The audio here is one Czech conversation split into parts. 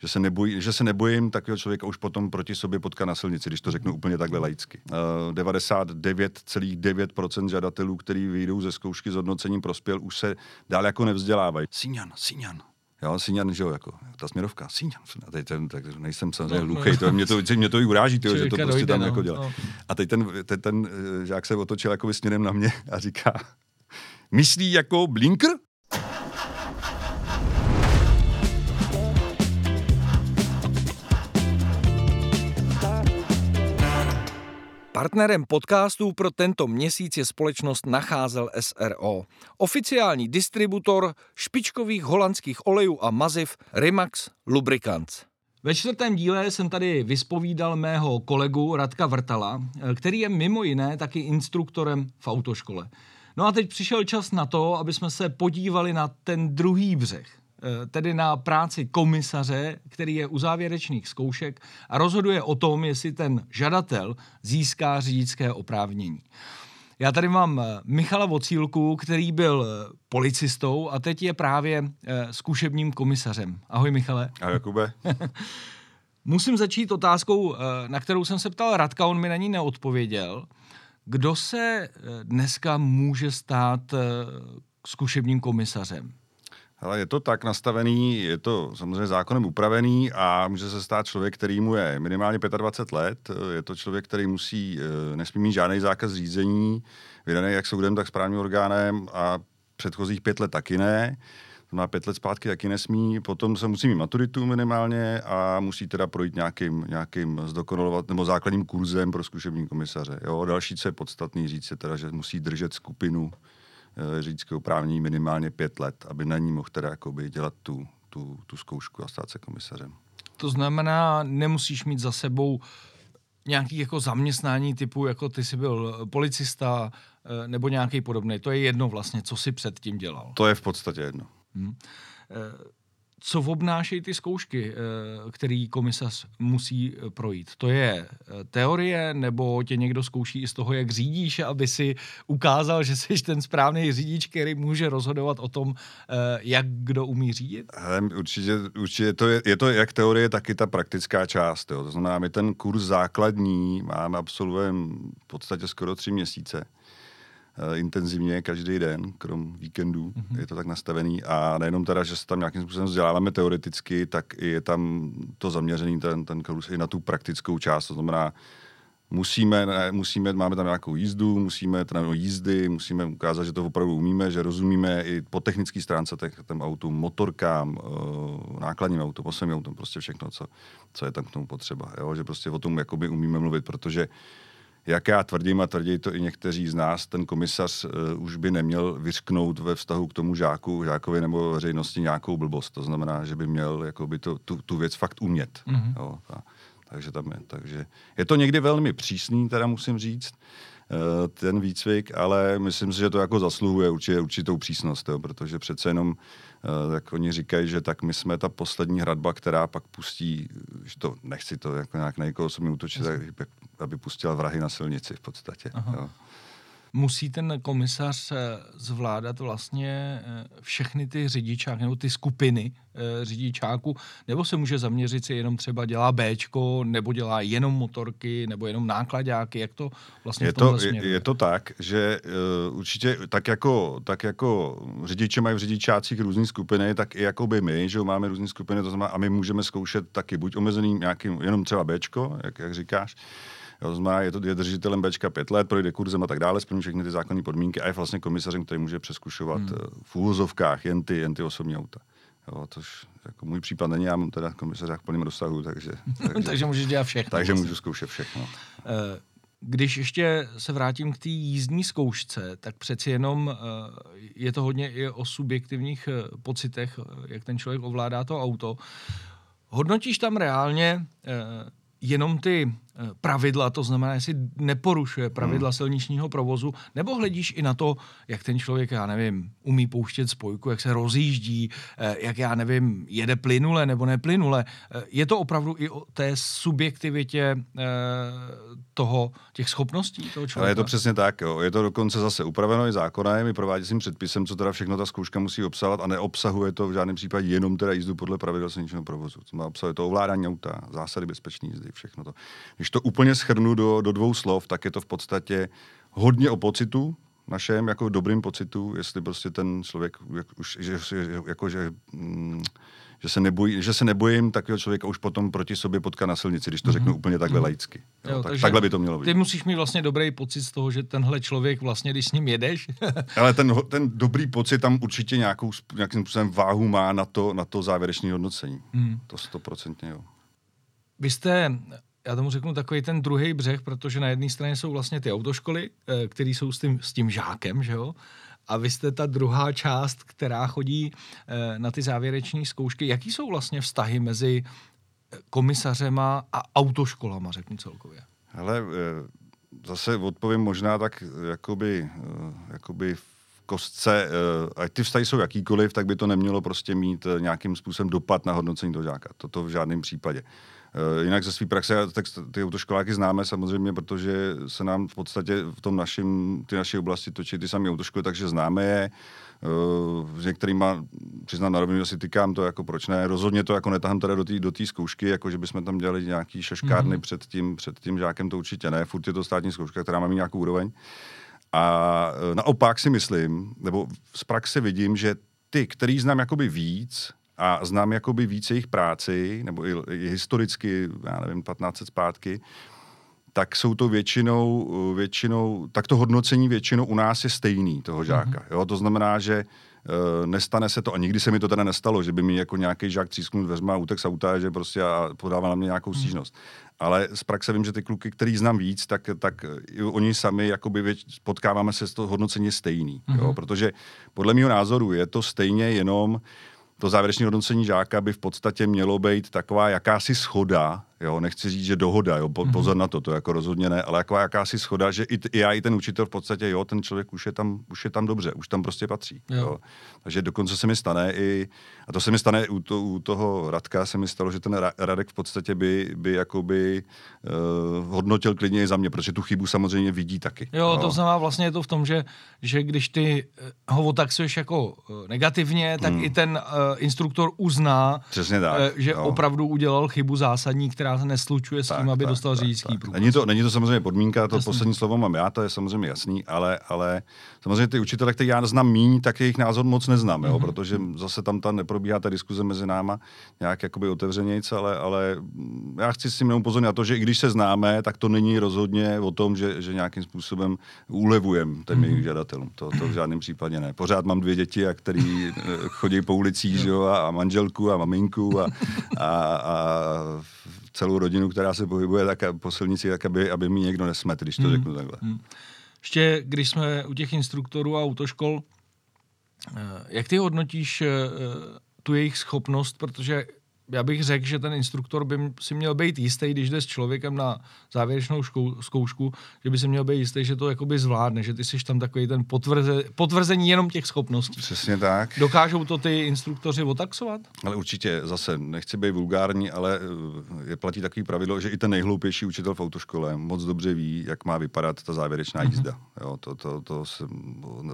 že se, nebojí, že se nebojím takového člověka už potom proti sobě potkat na silnici, když to řeknu úplně takhle laicky. Uh, 99,9% žadatelů, který vyjdou ze zkoušky s hodnocením prospěl, už se dál jako nevzdělávají. Síňan, Síňan, Jo, Síňan, že jo, jako ta směrovka, Síňan. A teď ten, tak nejsem samozřejmě no, hluchý, to, mě, to, mě to i uráží, tyjo, že to prostě dojde, tam no, jako dělá. No. A teď ten, ten, ten eh, žák se otočil jako směrem na mě a říká, myslí jako blinker? Partnerem podcastů pro tento měsíc je společnost Nacházel SRO. Oficiální distributor špičkových holandských olejů a maziv Rimax Lubricants. Ve čtvrtém díle jsem tady vyspovídal mého kolegu Radka Vrtala, který je mimo jiné taky instruktorem v autoškole. No a teď přišel čas na to, aby jsme se podívali na ten druhý břeh. Eh, tedy na práci komisaře, který je u závěrečných zkoušek a rozhoduje o tom, jestli ten žadatel získá řidičské oprávnění. Já tady mám eh, Michala Vocílku, který byl eh, policistou a teď je právě zkušebním komisařem. Ahoj Michale. Ahoj Jakube. Musím začít otázkou, na kterou jsem se ptal Radka, on mi na ní neodpověděl. Kdo se dneska může stát zkušebním komisařem? Ale je to tak nastavený, je to samozřejmě zákonem upravený a může se stát člověk, který mu je minimálně 25 let. Je to člověk, který musí, eh, nesmí mít žádný zákaz řízení, vydaný jak soudem, tak správním orgánem a předchozích pět let taky ne. To má pět let zpátky taky nesmí. Potom se musí mít maturitu minimálně a musí teda projít nějakým, nějakým zdokonalovat nebo základním kurzem pro zkušební komisaře. Jo? Další, co je podstatný říct, je teda, že musí držet skupinu řidičského oprávnění minimálně pět let, aby na ní mohl teda jakoby dělat tu, tu, tu zkoušku a stát se komisařem. To znamená, nemusíš mít za sebou nějaký jako zaměstnání typu, jako ty jsi byl policista eh, nebo nějaký podobný. To je jedno vlastně, co jsi předtím dělal. To je v podstatě jedno. Hmm co obnášejí ty zkoušky, eh, který komisař musí eh, projít? To je eh, teorie, nebo tě někdo zkouší i z toho, jak řídíš, aby si ukázal, že jsi ten správný řidič, který může rozhodovat o tom, jak kdo umí řídit? Hele, určitě, určitě to je, je to jak teorie, tak i ta praktická část. Jo. To znamená, my ten kurz základní máme absolvujeme v podstatě skoro tři měsíce. Eh, intenzivně každý den, krom víkendů, mm-hmm. je to tak nastavený a nejenom teda, že se tam nějakým způsobem vzděláváme teoreticky, tak je tam to zaměřený, ten, ten kurz i na tu praktickou část, to znamená, musíme, ne, musíme, máme tam nějakou jízdu, musíme tam jízdy, musíme ukázat, že to opravdu umíme, že rozumíme i po technické stránce těch, těm autům, motorkám, uh, nákladním autům, osobním autům, prostě všechno, co, co je tam k tomu potřeba. Jo? Že prostě o tom jakoby umíme mluvit, protože uh, jak já tvrdím a tvrdí to i někteří z nás, ten komisař uh, už by neměl vyřknout ve vztahu k tomu žáku, žákovi nebo veřejnosti nějakou blbost. To znamená, že by měl jakoby to, tu, tu věc fakt umět. Mm-hmm. Jo, a, takže, tam je, takže je to někdy velmi přísný, teda musím říct, uh, ten výcvik, ale myslím si, že to jako zasluhuje určitě, určitou přísnost, jo, protože přece jenom Uh, tak oni říkají, že tak my jsme ta poslední hradba, která pak pustí, že to nechci to jako nějak na někoho osobně útočit, tak aby pustila vrahy na silnici v podstatě. Jo. Musí ten komisař eh, zvládat vlastně eh, všechny ty řidičáky nebo ty skupiny eh, řidičáků, nebo se může zaměřit si jenom třeba dělá Bčko, nebo dělá jenom motorky, nebo jenom nákladáky, jak to vlastně je v to, je, je to tak, že uh, určitě tak jako, tak jako řidiče mají v řidičácích různé skupiny, tak i jako by my, že máme různé skupiny, to znamená, a my můžeme zkoušet taky buď omezeným nějakým, jenom třeba Bčko, jak, jak říkáš, Jo, znamená, je to je držitelem Bčka pět let, projde kurzem a tak dále, splní všechny ty zákonné podmínky a je vlastně komisařem, který může přeskušovat hmm. Eh, v úvozovkách jen ty, jen ty osobní auta. Jo, tož jako můj případ není, já mám teda komisaře v plném rozsahu, takže, takže, takže můžeš dělat všechno. Takže vlastně. můžu zkoušet všechno. Uh, když ještě se vrátím k té jízdní zkoušce, tak přeci jenom eh, je to hodně i o subjektivních pocitech, jak ten člověk ovládá to auto. Hodnotíš tam reálně jenom ty Eh, pravidla, to znamená, jestli neporušuje pravidla hmm. silničního provozu, nebo hledíš i na to, jak ten člověk, já nevím, umí pouštět spojku, jak se rozjíždí, eh, jak já nevím, jede plynule nebo neplynule. Eh, je to opravdu i o té subjektivitě toho, těch schopností toho člověka? Ale je to přesně tak, jo. je to dokonce zase upraveno i zákonem, i prováděcím předpisem, co teda všechno ta zkouška musí obsahovat a neobsahuje to v žádném případě jenom teda jízdu podle pravidel silničního provozu. To má obsahuje to ovládání auta, zásady bezpečné jízdy, všechno to. Když to úplně schrnu do, do dvou slov, tak je to v podstatě hodně o pocitu, našem jako dobrým pocitu, jestli prostě ten člověk jak, už, že, jako, že, mm, že, se nebojí, že se nebojím takového člověka už potom proti sobě potká na silnici, když to řeknu mm-hmm. úplně takhle mm-hmm. laicky. Jo, jo, tak, takhle by to mělo být. Ty musíš mít vlastně dobrý pocit z toho, že tenhle člověk vlastně, když s ním jedeš. Ale ten, ten dobrý pocit tam určitě nějakou, nějakým způsobem váhu má na to, na to závěrečné hodnocení. Mm. To stoprocentně jo. Vy jste já tomu řeknu takový ten druhý břeh, protože na jedné straně jsou vlastně ty autoškoly, eh, které jsou s tím, s tím žákem, že jo? A vy jste ta druhá část, která chodí eh, na ty závěreční zkoušky. Jaký jsou vlastně vztahy mezi eh, komisařema a autoškolama, řeknu celkově? Ale zase odpovím možná tak jakoby, jakoby v kostce, ať ty vztahy jsou jakýkoliv, tak by to nemělo prostě mít nějakým způsobem dopad na hodnocení toho žáka. Toto v žádném případě. Eh, jinak ze své praxe, tak ty autoškoláky známe samozřejmě, protože se nám v podstatě v tom našem, ty naší oblasti točí ty samé autoškoly, takže známe je. Uh, s některýma, přiznám na rovinu, si tykám to, jako proč ne. Rozhodně to jako netahám teda do té do zkoušky, jako že bychom tam dělali nějaký šeškárny mm-hmm. před, tím, před tím žákem, to určitě ne. Furt je to státní zkouška, která má mít nějakou úroveň. A uh, naopak si myslím, nebo z praxe vidím, že ty, který znám jakoby víc, a znám jakoby více jejich práci, nebo i, i historicky, já nevím, 15 zpátky, tak jsou to většinou, většinou, tak to hodnocení většinou u nás je stejný, toho žáka. Mm-hmm. Jo? To znamená, že uh, nestane se to, a nikdy se mi to teda nestalo, že by mi jako nějaký žák třísknul dveřma a útek z auta, že prostě a podával na mě nějakou mm-hmm. stížnost. Ale z praxe vím, že ty kluky, který znám víc, tak, tak oni sami jakoby věč, potkáváme se s to hodnocení stejný. Mm-hmm. Jo? Mhm. Protože podle mého názoru je to stejně jenom to závěrečné hodnocení žáka by v podstatě mělo být taková jakási schoda Jo, nechci říct, že dohoda, jo, po, mhm. pozor na to, to jako rozhodně ne, ale jako jakási schoda, že i, t, i já, i ten učitel v podstatě, jo, ten člověk už je tam, už je tam dobře, už tam prostě patří. Jo. Jo. Takže dokonce se mi stane i, a to se mi stane u, to, u toho Radka, se mi stalo, že ten Radek v podstatě by, by jakoby uh, hodnotil klidně i za mě, protože tu chybu samozřejmě vidí taky. Jo, jo. to znamená vlastně je to v tom, že, že když ty eh, ho otaxuješ jako eh, negativně, tak hmm. i ten uh, instruktor uzná, Přesně tak, uh, že jo. opravdu udělal chybu zásadní, která se neslučuje s tím, tak, aby tak, dostal řidičský průkaz. Není to, není to samozřejmě podmínka, to Jasný. poslední slovo mám já, to je samozřejmě jasný, ale, ale samozřejmě ty učitele, které já znám míň, tak jejich názor moc neznám, jo, mm-hmm. protože zase tam ta neprobíhá ta diskuze mezi náma nějak jakoby otevřenějc, ale, ale já chci si mnou upozornit na to, že i když se známe, tak to není rozhodně o tom, že, že nějakým způsobem úlevujem těm mm-hmm. žadatelům. To, to v žádném případě ne. Pořád mám dvě děti, a který eh, chodí po ulicích, že jo, a manželku a maminku a, a, a celou rodinu, která se pohybuje tak po silnici, tak aby, aby mi někdo nesmet, když to hmm. řeknu takhle. Hmm. Ještě, když jsme u těch instruktorů a autoškol, eh, jak ty hodnotíš eh, tu jejich schopnost, protože já bych řekl, že ten instruktor by si měl být jistý, když jde s člověkem na závěrečnou škou, zkoušku, že by si měl být jistý, že to jakoby zvládne, že ty jsi tam takový ten potvrze, potvrzení jenom těch schopností. Přesně tak. Dokážou to ty instruktoři otaxovat? Ale určitě, zase nechci být vulgární, ale eh, je platí takový pravidlo, že i ten nejhloupější učitel v autoškole moc dobře ví, jak má vypadat ta závěrečná mm-hmm. jízda. Jo, to, to, to jsem,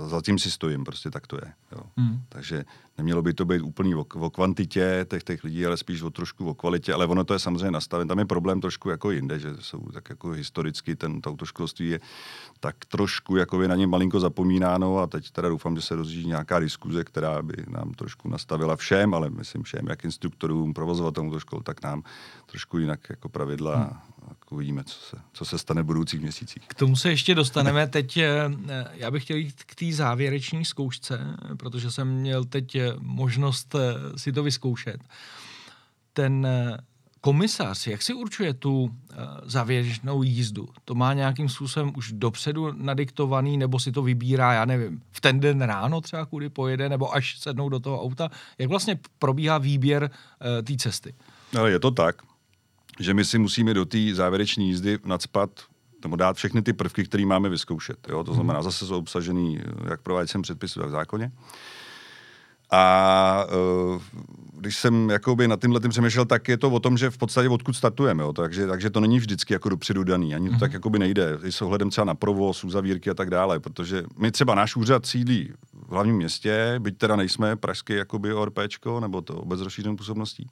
zatím si stojím, prostě tak to je. Jo. Mm. Takže nemělo by to být úplný o, o kvantitě těch, těch lidí, ale spíš o trošku o kvalitě, ale ono to je samozřejmě nastaven. Tam je problém trošku jako jinde, že jsou tak jako historicky, ten to autoškolství je tak trošku jako na ně malinko zapomínáno a teď teda doufám, že se rozjíždí nějaká diskuze, která by nám trošku nastavila všem, ale myslím všem, jak instruktorům, provozovatelům autoškol, tak nám trošku jinak jako pravidla hmm uvidíme, co se, co se stane v budoucích měsících. K tomu se ještě dostaneme. Teď eh, já bych chtěl jít k té závěreční zkoušce, protože jsem měl teď eh, možnost eh, si to vyzkoušet. Ten komisař, jak si určuje tu závěrečnou jízdu? To má nějakým způsobem už dopředu nadiktovaný, nebo si to vybírá, já nevím, v ten den ráno třeba, kudy pojede, nebo až sednou do toho auta? Jak vlastně probíhá výběr té cesty? Ale je to tak že my si musíme do té závěrečné jízdy nadspat nebo dát všechny ty prvky, které máme vyzkoušet. Jo? To znamená, zase jsou obsažený jak prováděcím předpisu, tak v zákoně. A uh, když jsem jakoby nad tímhle tím přemýšlel, tak je to o tom, že v podstatě odkud startujeme. Jo? Takže, takže to není vždycky jako dopředu daný. Ani to mm-hmm. tak jakoby nejde. I s ohledem třeba na provoz, uzavírky a tak dále. Protože my třeba náš úřad sídlí v hlavním městě, byť teda nejsme pražský jakoby ORPčko, nebo to bez rozšířenou působností.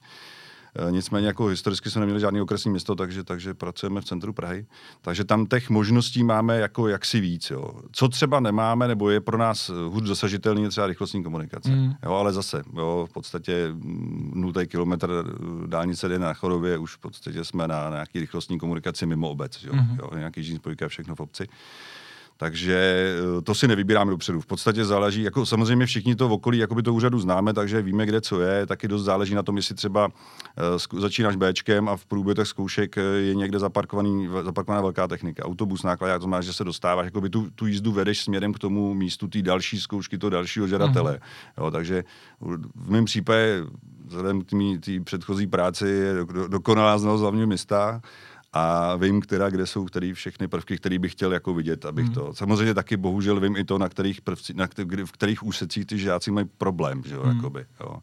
Eh, nicméně jako historicky jsme neměli žádný okresní město, takže, takže pracujeme v centru Prahy. Takže tam těch možností máme jako jaksi víc. Jo. Co třeba nemáme, nebo je pro nás hůř dosažitelný, je třeba rychlostní komunikace. Mm. Jo, ale zase, jo, v podstatě mm, nutý kilometr eh, dálnice jde na Chorově, už v podstatě jsme na, na nějaký rychlostní komunikaci mimo obec. Jo. Mm. Jo, nějaký žín spojka, všechno v obci. Takže eh, to si nevybíráme dopředu. V podstatě záleží, jako samozřejmě všichni to v okolí jakoby to úřadu známe, takže víme, kde co je. Taky dost záleží na tom, jestli třeba uh, začínáš Bčkem a v průběhu těch zkoušek eh, je někde zaparkovaný, zaparkovaná velká technika. Autobus náklad, to máš, že se dostáváš, jakoby tu, tu jízdu vedeš směrem k tomu místu té další zkoušky, to dalšího žadatele. Mm-hmm. Jo, takže v mém případě, vzhledem k té předchozí práci, je dokonalá znalost hlavního města a vím, která, kde jsou který všechny prvky, které bych chtěl jako vidět, abych mm. to. Samozřejmě taky bohužel vím i to, na kterých, prvci, na v kterých úsecích ty žáci mají problém, že jo, mm. jakoby, jo.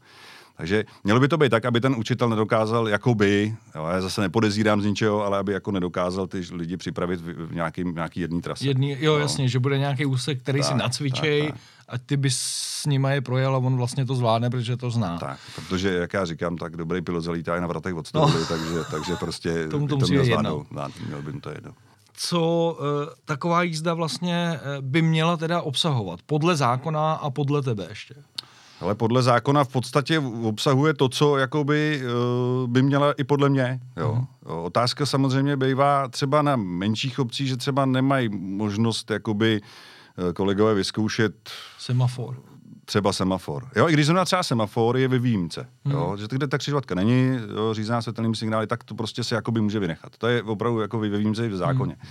Takže mělo by to být tak, aby ten učitel nedokázal, jakoby, jo, já zase nepodezírám z ničeho, ale aby jako nedokázal ty lidi připravit v, nějaký, nějaký jedný trase. Jedný, jo, jo, jasně, že bude nějaký úsek, který tak, si nacvičej, tak, tak a ty bys s nima je projel a on vlastně to zvládne, protože to zná. Tak, protože, jak já říkám, tak dobrý pilot zalítá i na vratech od no. takže, takže prostě tomu to, to musí jedno. Měl by to jedno co e, taková jízda vlastně eh, by měla teda obsahovat, podle zákona a podle tebe ještě? Ale podle zákona v podstatě obsahuje to, co jakoby uh, by měla i podle mě. Jo. Uh-huh. Otázka samozřejmě bývá třeba na menších obcích, že třeba nemají možnost jakoby Eh, kolegové vyzkoušet... Semafor. Třeba semafor. Jo, i když zrovna třeba semafor je ve výjimce. Hmm. Jo, že kde ta křižovatka není jo, řízená světelnými signály, tak to prostě se jakoby může vynechat. To je opravdu jako ve výjimce i v zákoně. Hmm.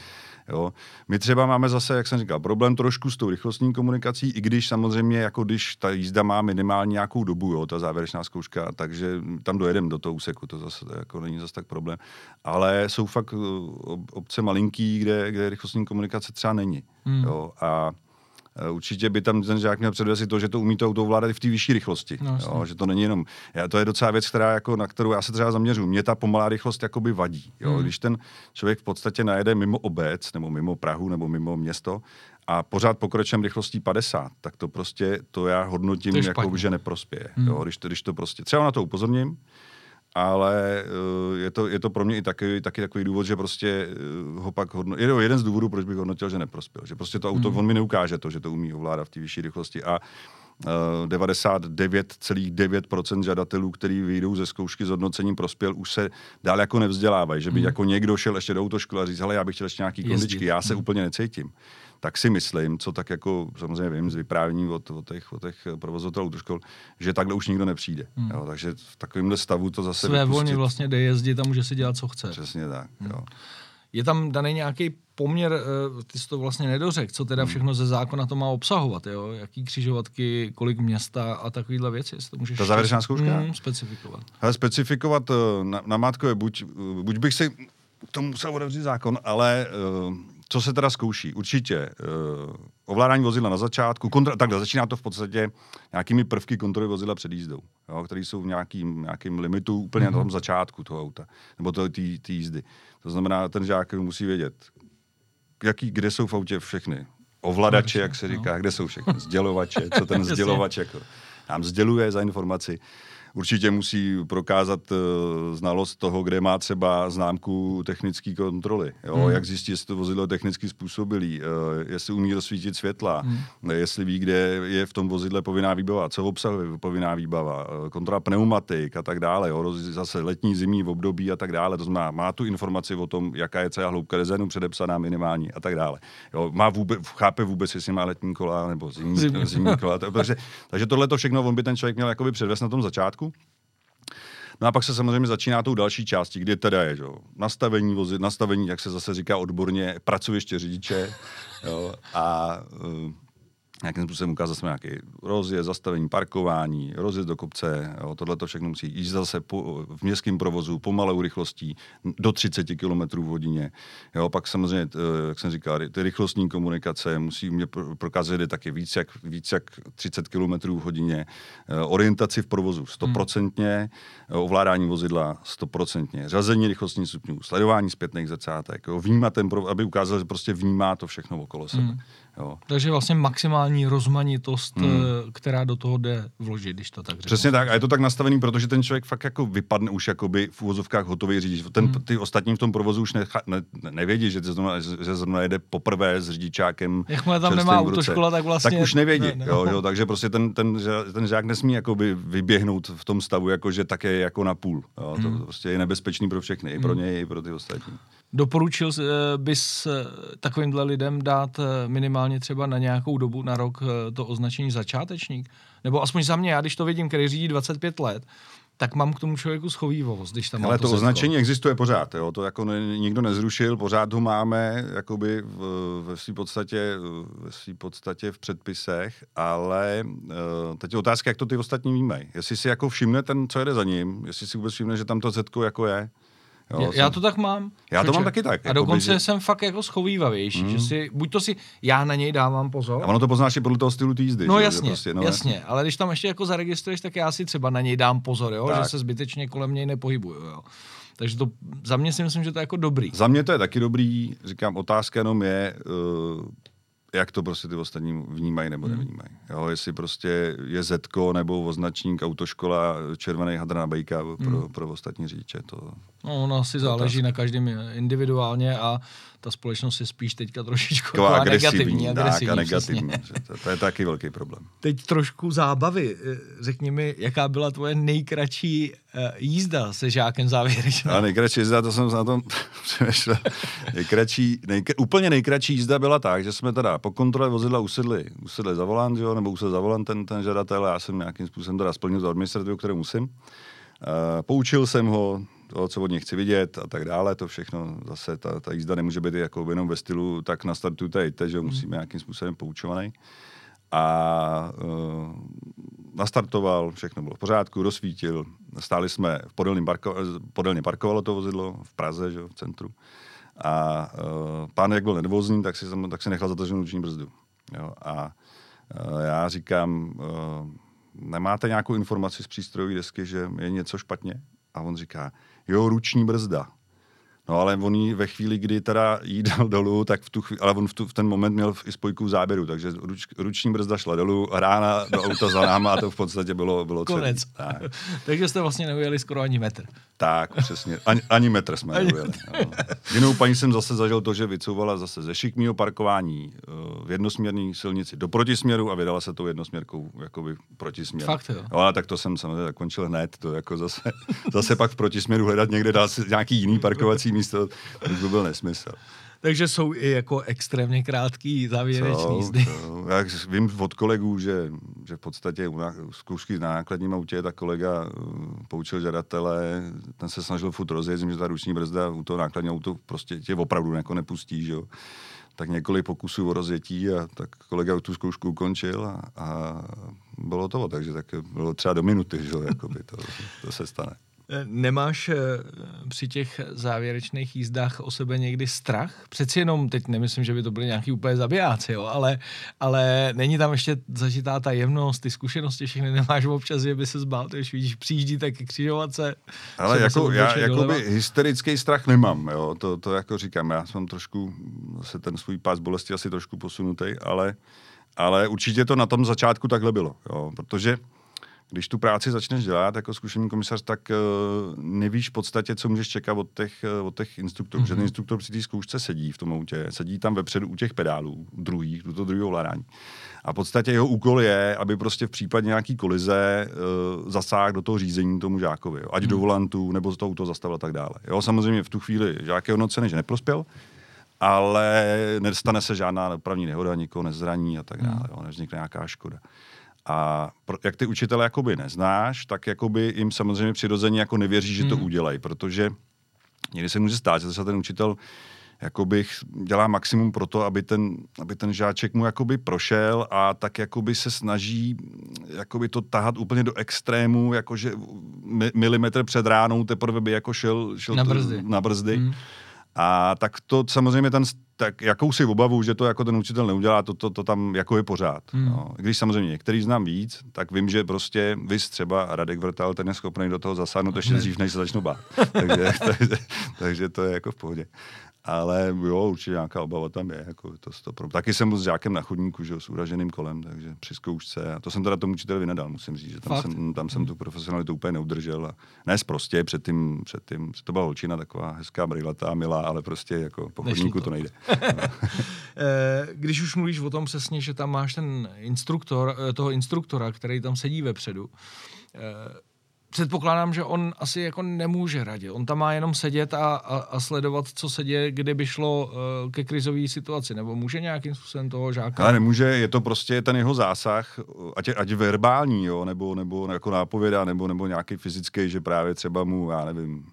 Jo. My třeba máme zase, jak jsem říkal, problém trošku s tou rychlostní komunikací, i když samozřejmě, jako když ta jízda má minimálně nějakou dobu, jo, ta závěrečná zkouška, takže tam dojedeme do toho úseku, to zase jako není zase tak problém. Ale jsou fakt uh, obce malinký, kde, kde rychlostní komunikace třeba není. Hmm. Jo, a Eh, určitě by tam ten žák měl předvést to, že to umí to auto ovládat i v té vyšší rychlosti. No, jo, že to není jenom. Já, to je docela věc, která jako, na kterou já se třeba zaměřuji. Mě ta pomalá rychlost jakoby vadí. Jo? Hmm. Když ten člověk v podstatě najede mimo obec, nebo mimo Prahu, nebo mimo město, a pořád pokračujeme rychlostí 50, tak to prostě, to já hodnotím, jako, že neprospěje. Hmm. Jo? Když, to, když to prostě, třeba na to upozorním, ale uh, je, to, je to pro mě i taky, taky takový důvod, že prostě uh, ho pak hodnotil. Je jeden z důvodů, proč bych hodnotil, že neprospěl. Že prostě to auto, mm. on mi neukáže to, že to umí ovládat v té vyšší rychlosti. A uh, 99,9% žadatelů, kteří vyjdou ze zkoušky s hodnocením prospěl, už se dál jako nevzdělávají. Že by mm. jako někdo šel ještě do autoškoly a říct, hele, já bych chtěl ještě nějaký kondičky, já se mm. úplně necítím tak si myslím, co tak jako samozřejmě vím z vyprávění od, od těch, od těch provozovatelů autoškol, že takhle už nikdo nepřijde. Hmm. Jo, takže v takovémhle stavu to zase Své volně vlastně jde jezdit a může si dělat, co chce. Přesně tak, hmm. jo. Je tam daný nějaký poměr, eh, ty jsi to vlastně nedořek, co teda hmm. všechno ze zákona to má obsahovat, jo? Jaký křižovatky, kolik města a takovýhle věci, jestli to můžeš... Ta závěrečná zkouška? Hmm, specifikovat. Hele, specifikovat eh, na, na mátko je buď, buď bych si tomu musel otevřít zákon, ale uh, co se teda zkouší? Určitě uh, ovládání vozidla na začátku, kontra, takhle začíná to v podstatě nějakými prvky kontroly vozidla před jízdou, jo, které jsou v nějakým, nějakým limitu úplně mm-hmm. na tom mhm. začátku toho auta, nebo té jízdy. To znamená, ten žák musí vědět, jaký, kde jsou v autě všechny. Ovladače, jak se říká, no. kde jsou všechny. Sdělovače, co ten sdělovač jako nám sděluje za informaci určitě musí prokázat uh, znalost toho, kde má třeba známku technické kontroly. Jo? Hmm. Jak zjistit, jestli to vozidlo je technicky způsobilý, uh, jestli umí rozsvítit světla, hmm. jestli ví, kde je v tom vozidle povinná výbava, co obsahuje povinná výbava, uh, kontrola pneumatik a tak dále. Jo? Zase letní, zimní v období a tak dále. To znamená, má tu informaci o tom, jaká je celá hloubka rezenu předepsaná minimální a tak dále. Jo? Má vůbec, chápe vůbec, jestli má letní kola nebo zimní, zimní. zimní kola. takže, takže tohle to všechno on by ten člověk měl jakoby předvést na tom začátku začátku. No a pak se samozřejmě začíná tou další částí, kdy teda je že? nastavení vozy, nastavení, jak se zase říká odborně, pracoviště řidiče. Jo, a nějakým způsobem ukázat jsme nějaký rozjezd, zastavení, parkování, rozjezd do kopce, jo, tohle to všechno musí jít zase po, v městském provozu pomalou rychlostí do 30 km v hodině. Jo, pak samozřejmě, jak jsem říkal, ty rychlostní komunikace musí mě prokázat, že taky víc jak, víc jak 30 km v hodině. Eh, orientaci v provozu 100%, hmm. ovládání vozidla 100%, řazení rychlostních stupňů, sledování zpětných zrcátek, jo, vnímat ten, aby ukázal, že prostě vnímá to všechno okolo sebe. Hmm. Jo. Takže vlastně maximální rozmanitost, hmm. Eh, která do toho jde vložit, když to tak řeknu. Přesně tak. A je to tak nastavený, protože ten člověk fakt jako vypadne už jakoby v úvozovkách hotový řidič. Ten, hmm. Ty ostatní v tom provozu už necha, ne, nevědí, že, zrovna, že zrovna jede poprvé s řidičákem. Jakmile tam nemá autoškola, tak vlastně... Tak už nevědí. Ne, ne. Jo, jo, takže prostě ten, ten, ten žák nesmí jakoby vyběhnout v tom stavu, jako že také jako na půl. Jo. Hmm. To prostě je nebezpečný pro všechny, i pro hmm. něj, i pro ty ostatní. Doporučil eh, bys eh, takovýmhle lidem dát eh, minimálně třeba na nějakou dobu, na rok, to označení začátečník? Nebo aspoň za mě, já když to vidím, který řídí 25 let, tak mám k tomu člověku schovývost, když tam Ale to, to označení existuje pořád, jo? to jako ne, nikdo nezrušil, pořád ho máme jakoby v, ve své podstatě, ve svý podstatě v předpisech, ale uh, teď je otázka, jak to ty ostatní vnímají. Jestli si jako všimne ten, co jede za ním, jestli si vůbec všimne, že tam to zetko jako je, Jo, já, jsem... já to tak mám. Já to mám taky tak. A dokonce že... jsem fakt jako schovývavější, mm. že si, buď to si, já na něj dávám pozor. A ono to poznáš i podle toho stylu té jízdy. No že? jasně, prostě, no, jasně, jasně, ale když tam ještě jako zaregistruješ, tak já si třeba na něj dám pozor, jo, tak. že se zbytečně kolem něj nepohybuju, jo. Takže to za mě si myslím, že to je jako dobrý. Za mě to je taky dobrý, říkám, otázka jenom je, uh, jak to prostě ty ostatní vnímají nebo hmm. nevnímají. Jo, jestli prostě je Zetko nebo označník autoškola červený hadr na bejka pro, hmm. pro ostatní řidiče. To, no, ono asi záleží otázka. na každém individuálně a ta společnost je spíš teďka trošičku jako agresivní, agresivní, tak, a negativní. To, to je taky velký problém. Teď trošku zábavy. Řekni mi, jaká byla tvoje nejkratší uh, jízda se žákem závěrečná? A nejkratší jízda, to jsem na tom přemýšlel. nejkratší, nejkr- úplně nejkratší jízda byla tak, že jsme teda po kontrole vozidla usedli, usedli za volant, jo, nebo usedl za volant ten, ten žadatel, já jsem nějakým způsobem teda splnil tu administrativu, kterou musím. Uh, poučil jsem ho, to, co od něj chci vidět a tak dále, to všechno zase, ta, ta jízda nemůže být jako jenom ve stylu, tak nastartujte, jděte, že hmm. musíme nějakým způsobem poučovaný. A uh, nastartoval, všechno bylo v pořádku, rozsvítil, stáli jsme, v podelním parko, podelně parkovalo to vozidlo v Praze, že, v centru. A uh, pán, jak byl nervózní, tak si, tak si nechal zataženou ruční brzdu. Jo, a uh, já říkám, uh, nemáte nějakou informaci z přístrojové desky, že je něco špatně? A on říká, jo, ruční brzda. No ale on jí ve chvíli, kdy teda jí dal dolů, tak v tu chvíli, ale on v, tu, v ten moment měl i spojku v záběru, takže ruč, ruční brzda šla dolů, rána do auta za náma a to v podstatě bylo, bylo Konec. Tak. takže jste vlastně neujeli skoro ani metr. Tak, přesně. Ani, ani metr jsme ani neujeli. No. Jinou paní jsem zase zažil to, že vycouvala zase ze šikmého parkování uh, v jednosměrné silnici do protisměru a vydala se tou jednosměrkou jakoby protisměr. Fakt jo. No, ale tak to jsem samozřejmě zakončil hned, to jako zase, zase pak v protisměru hledat někde dál nějaký jiný parkovací místo, to by byl nesmysl. Takže jsou i jako extrémně krátký závěrečný jízdy. Já vím od kolegů, že, že v podstatě u zkoušky na nákladním autě tak kolega uh, poučil žadatele, ten se snažil furt rozjet, že ta ruční brzda u toho nákladního auto prostě tě opravdu jako nepustí, že jo. Tak několik pokusů o rozjetí a tak kolega tu zkoušku ukončil a, a bylo to, takže tak bylo třeba do minuty, že jo, jakoby to, to se stane. Nemáš eh, při těch závěrečných jízdách o sebe někdy strach? Přeci jenom, teď nemyslím, že by to byly nějaký úplně zabijáci, jo, ale, ale není tam ještě zažitá ta jemnost, ty zkušenosti všechny nemáš občas, že by se zbál, když vidíš, přijíždí taky křižovatce. Ale jako, já jakoby hysterický strach nemám, jo, to, to jako říkám, já jsem trošku, zase ten svůj pás bolesti asi trošku posunutý, ale, ale určitě to na tom začátku takhle bylo, jo, protože když tu práci začneš dělat jako zkušený komisař, tak uh, nevíš v podstatě, co můžeš čekat od těch, uh, od těch instruktorů. Mm-hmm. Že ten instruktor při té zkoušce sedí v tom autě, sedí tam vepředu u těch pedálů, druhých, do toho druhého ovládání. A v podstatě jeho úkol je, aby prostě v případě nějaký kolize uh, zasáhl do toho řízení tomu žákovi. Jo. Ať mm. do volantu, nebo z toho auto zastavil a tak dále. Jo, samozřejmě v tu chvíli žák je hodnocený, že neprospěl, ale nestane se žádná dopravní nehoda, nikoho nezraní a tak dále, mm. jo, nevznikne nějaká škoda. A pro, jak ty učitele jakoby neznáš, tak jakoby jim samozřejmě přirozeně jako nevěří, že to mm. udělají, protože někdy se může stát, že se ten učitel jakoby dělá maximum pro to, aby ten, aby ten žáček mu jakoby prošel a tak jakoby se snaží jakoby to tahat úplně do extrému, jakože milimetr před ránou teprve by jako šel, šel na brzdy. na brzdy. Mm. A tak to samozřejmě ten, tak jakousi obavu, že to jako ten učitel neudělá, to, to, to tam jako je pořád. Hmm. No. Když samozřejmě některý znám víc, tak vím, že prostě vy třeba Radek Vrtal, ten je schopný do toho zasáhnout ještě dřív, než se začnou bát. takže, takže, takže, to je jako v pohodě. Ale jo, určitě nějaká obava tam je. Jako to stopro. Taky jsem byl s žákem na chodníku, že, s uraženým kolem, takže při zkoušce. A to jsem teda tomu učiteli vynadal, musím říct, že tam, jsem, tam jsem tu profesionalitu úplně neudržel. A ne prostě před tím, před tím, to byla holčina taková hezká, brilatá, milá, ale prostě jako po chodníku to. to nejde. Eh, když už mluvíš o tom přesně, že tam máš ten instruktor, eh, toho instruktora, který tam sedí vepředu, eh, předpokládám, že on asi jako nemůže radit. On tam má jenom sedět a, a, a sledovat, co se děje, kdyby šlo uh, ke krizové situaci. Nebo může nějakým způsobem toho žáka? Ale nemůže, je to prostě ten jeho zásah, ať, ať verbální, jo, nebo, nebo jako nápověda, nebo, nebo nějaký fyzický, že právě třeba mu, já nevím,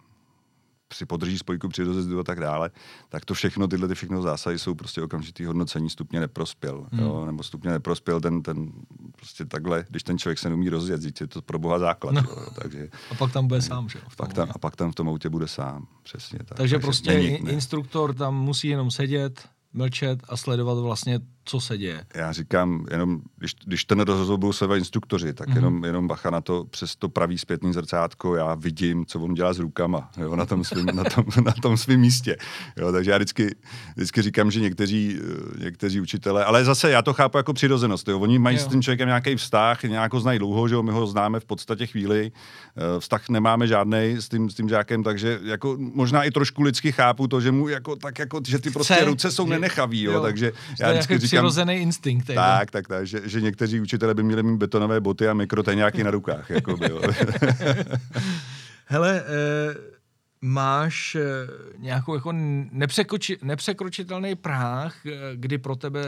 si podrží spojku při rozezdu a tak dále, tak to všechno, tyhle ty všechno zásahy jsou prostě okamžitý hodnocení stupně neprospěl, hmm. jo, nebo stupně neprospěl ten, ten prostě takhle, když ten člověk se neumí rozjet, je to pro boha základ, no. jo, takže... A pak tam bude sám, že Pak tam, a pak tam v tom autě bude sám, přesně tak. Takže, takže prostě není, instruktor tam musí jenom sedět, mlčet a sledovat vlastně co se děje. Já říkám, jenom, když, když ten rozhovor se instruktoři, tak mm-hmm. jenom, jenom bacha na to, přes to pravý zpětný zrcátko, já vidím, co on dělá s rukama, jo, na tom svým, na tom, na tom svým místě. Jo, takže já vždycky, vždycky říkám, že někteří, někteří učitelé, ale zase já to chápu jako přirozenost, jo, oni mají jo. s tím člověkem nějaký vztah, nějak ho znají dlouho, že jo, my ho známe v podstatě chvíli, eh, vztah nemáme žádný s tím, s tím žákem, takže jako možná i trošku lidsky chápu to, že mu jako, tak jako, že ty prostě Chce, ruce jsou nenechaví, jo, jo, takže já vždycky říkám, přirozený instinkt. Tak, tak, tak, že, že někteří učitelé by měli mít betonové boty a mikroteňáky na rukách. Jako by, Hele, eh, máš eh, nějakou jako nepřekroči, nepřekročitelný práh, eh, kdy pro tebe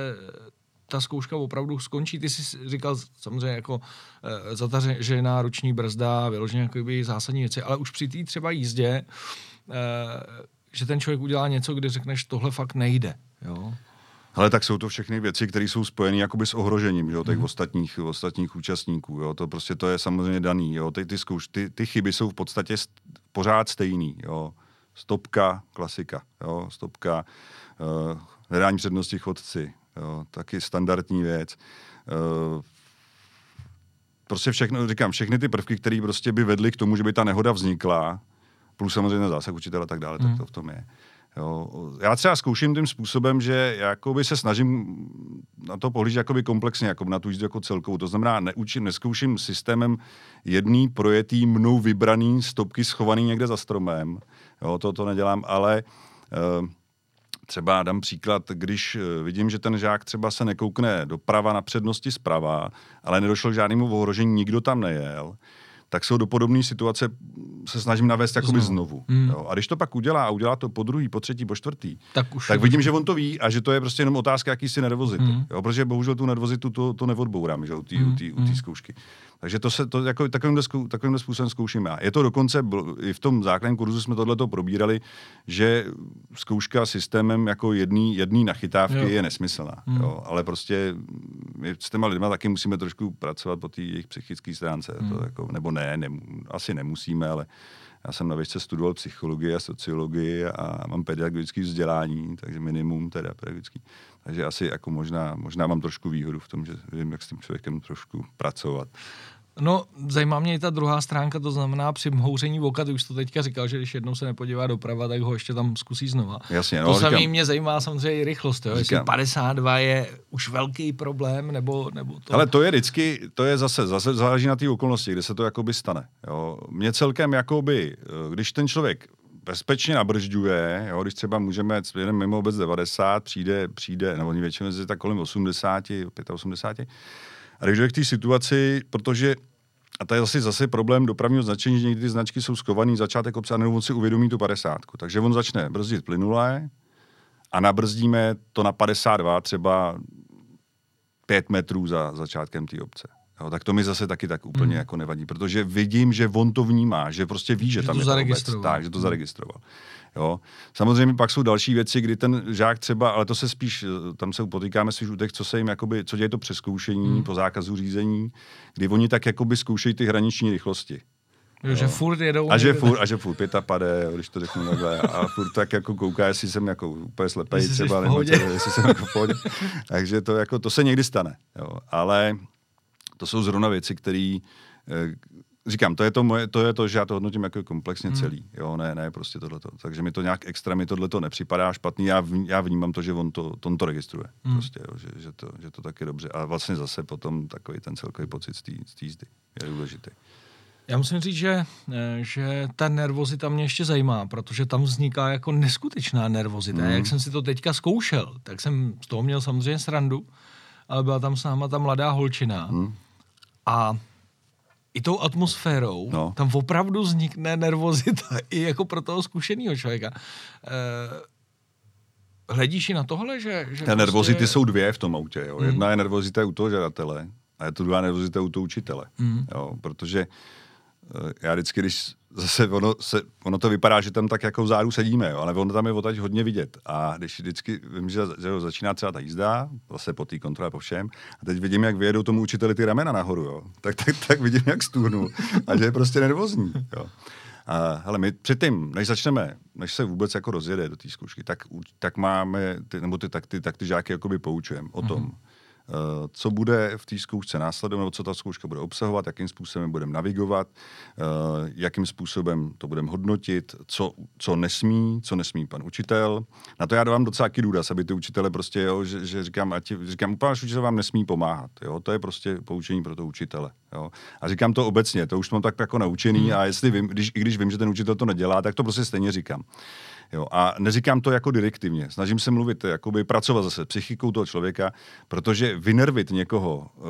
ta zkouška opravdu skončí. Ty jsi říkal samozřejmě jako e, zatažená ruční brzda, vyloženě jako zásadní věci, ale už při té třeba jízdě, e, že ten člověk udělá něco, kdy řekneš, tohle fakt nejde. Jo? Ale tak jsou to všechny věci, které jsou spojeny jakoby s ohrožením jo, těch mm. ostatních, ostatních účastníků. Jo. To prostě to je samozřejmě daný. Jo. Ty, ty, zkouš, ty, ty chyby jsou v podstatě st- pořád stejný. Jo. Stopka, klasika. Jo. Stopka, uh, hledání přednosti chodci. Jo. Taky standardní věc. Uh, prostě všechno, říkám, všechny ty prvky, které prostě by vedly k tomu, že by ta nehoda vznikla, plus samozřejmě zásah učitele a tak dále, mm. tak to v tom je. Jo. Já třeba zkouším tím způsobem, že jakoby se snažím na to pohlížet jakoby komplexně, jako na tu jízdu jako celkovou. To znamená, neučím, neskouším systémem jedný projetý mnou vybraný stopky schovaný někde za stromem. Jo, to, to nedělám, ale uh, třeba dám příklad, když eh, vidím, že ten žák třeba se nekoukne doprava na přednosti zprava, ale nedošlo k žádnému ohrožení, nikdo tam nejel, tak jsou do podobné situace se snažím navést jakoby znovu. znovu mm. jo. A když to pak udělá a udělá to po druhý, po třetí, po čtvrtý, tak, už tak vidím, že on to ví a že to je prostě jenom otázka jakýsi nervozity. Mm. Jo, protože bohužel tu nervozitu to, to neodbourám, že u té mm. mm. zkoušky. Takže to se to jako takovým, zkou, takovým způsobem zkouším já. Je to dokonce, i v tom základním kurzu jsme tohleto probírali, že zkouška systémem jako jedný, jedný nachytávky jo. je nesmyslná. Mm. Jo, ale prostě my s těma lidma taky musíme trošku pracovat po té jejich psychické stránce. Mm. To hmm. jako, nebo ne, ne, asi nemusíme, ale já jsem na výšce studoval psychologii a sociologii a mám pedagogické vzdělání, takže minimum teda pedagogický. Takže asi jako možná, možná mám trošku výhodu v tom, že vím, jak s tím člověkem trošku pracovat. No, zajímá mě i ta druhá stránka, to znamená při mhouření oka, ty už to teďka říkal, že když jednou se nepodívá doprava, tak ho ještě tam zkusí znova. Jasně, no, to samé mě zajímá samozřejmě i rychlost, jo? jestli 52 je už velký problém, nebo, nebo to... Ale to je vždycky, to je zase, zase záleží na té okolnosti, kde se to jakoby stane. Jo? Mně celkem jakoby, eh, když ten člověk bezpečně nabržďuje, jo, když třeba můžeme, jeden mimo obec 90, přijde, přijde, nebo oni většinou je tak kolem 80, 85, a když dojde k té situaci, protože a to je zase, zase problém dopravního značení, že někdy ty značky jsou skovaný začátek obce a on si uvědomí tu 50. Takže on začne brzdit plynulé a nabrzdíme to na 52 třeba 5 metrů za začátkem té obce. Jo, tak to mi zase taky tak úplně hmm. jako nevadí, protože vidím, že on to vnímá, že prostě ví, že, že tam to je obec, tak, že to hmm. Jo. Samozřejmě pak jsou další věci, kdy ten žák třeba, ale to se spíš, tam se potýkáme spíš u těch, co se jim jakoby, co děje to přeskoušení hmm. po zákazu řízení, kdy oni tak jakoby zkoušejí ty hraniční rychlosti. Jo, že furt jedou. A že furt, a že furt pěta pade, když to řeknu takhle. A furt tak jako kouká, jestli jsem jako úplně slepej třeba, nebo co, jestli jsem jako v pohodě. Takže to, jako, to se někdy stane. Jo. Ale to jsou zrovna věci, které eh, říkám, to je to, moje, to je to, že já to hodnotím jako komplexně hmm. celý. Jo, ne, ne, prostě tohleto. Takže mi to nějak extra, mi tohleto nepřipadá špatný. Já, v, já vnímám to, že on to, on to registruje. Hmm. Prostě, jo, že, že, to, že to tak je dobře. A vlastně zase potom takový ten celkový pocit z té jízdy je důležitý. Já musím říct, že, eh, že ta nervozita mě ještě zajímá, protože tam vzniká jako neskutečná nervozita. Mm. Jak jsem si to teďka zkoušel, tak jsem z toho měl samozřejmě srandu, ale byla tam s náma ta mladá holčina. Mm. A i tou atmosférou no. tam opravdu vznikne nervozita i jako pro toho zkušeného člověka. E, hledíš i na tohle, že... že Ty prostě... nervozity jsou dvě v tom autě. Jo. Mm. Jedna je nervozita u toho žadatele a je to druhá nervozita u toho učitele. Mm. Jo, protože Eh, já vždycky, když zase ono, se, ono to vypadá, že tam tak jako vzadu sedíme, jo, ale ono tam je odtaď hodně vidět. A když vždycky vím, že, začíná třeba ta jízda, zase po té kontrole po všem, a teď vidím, jak vyjedou tomu učiteli ty ramena nahoru, jo, tak, tak, tak vidím, jak stůhnu a že je prostě nervózní. Jo. A, hele, my předtím, než začneme, než se vůbec jako rozjede do té zkoušky, tak, tak máme, ty, nebo ty, tak, ty, tak ty žáky jakoby poučujeme o tom, mm-hmm co bude v té zkoušce následovat, nebo co ta zkouška bude obsahovat, jakým způsobem budeme navigovat, eh, jakým způsobem to budeme hodnotit, co, co nesmí, co nesmí pan učitel. Na to já dávám docela důraz, aby ty učitele prostě, jo, že, že říkám, ať, říkám, pan učitel vám nesmí pomáhat. Jo? To je prostě poučení pro to učitele. Jo? A říkám to obecně, to už mám tak jako naučený hmm. a jestli vím, když, i když vím, že ten učitel to nedělá, tak to prostě stejně říkám. Jo, a neříkám to jako direktivně. Snažím se mluvit, jakoby pracovat zase psychikou toho člověka, protože vynervit někoho uh,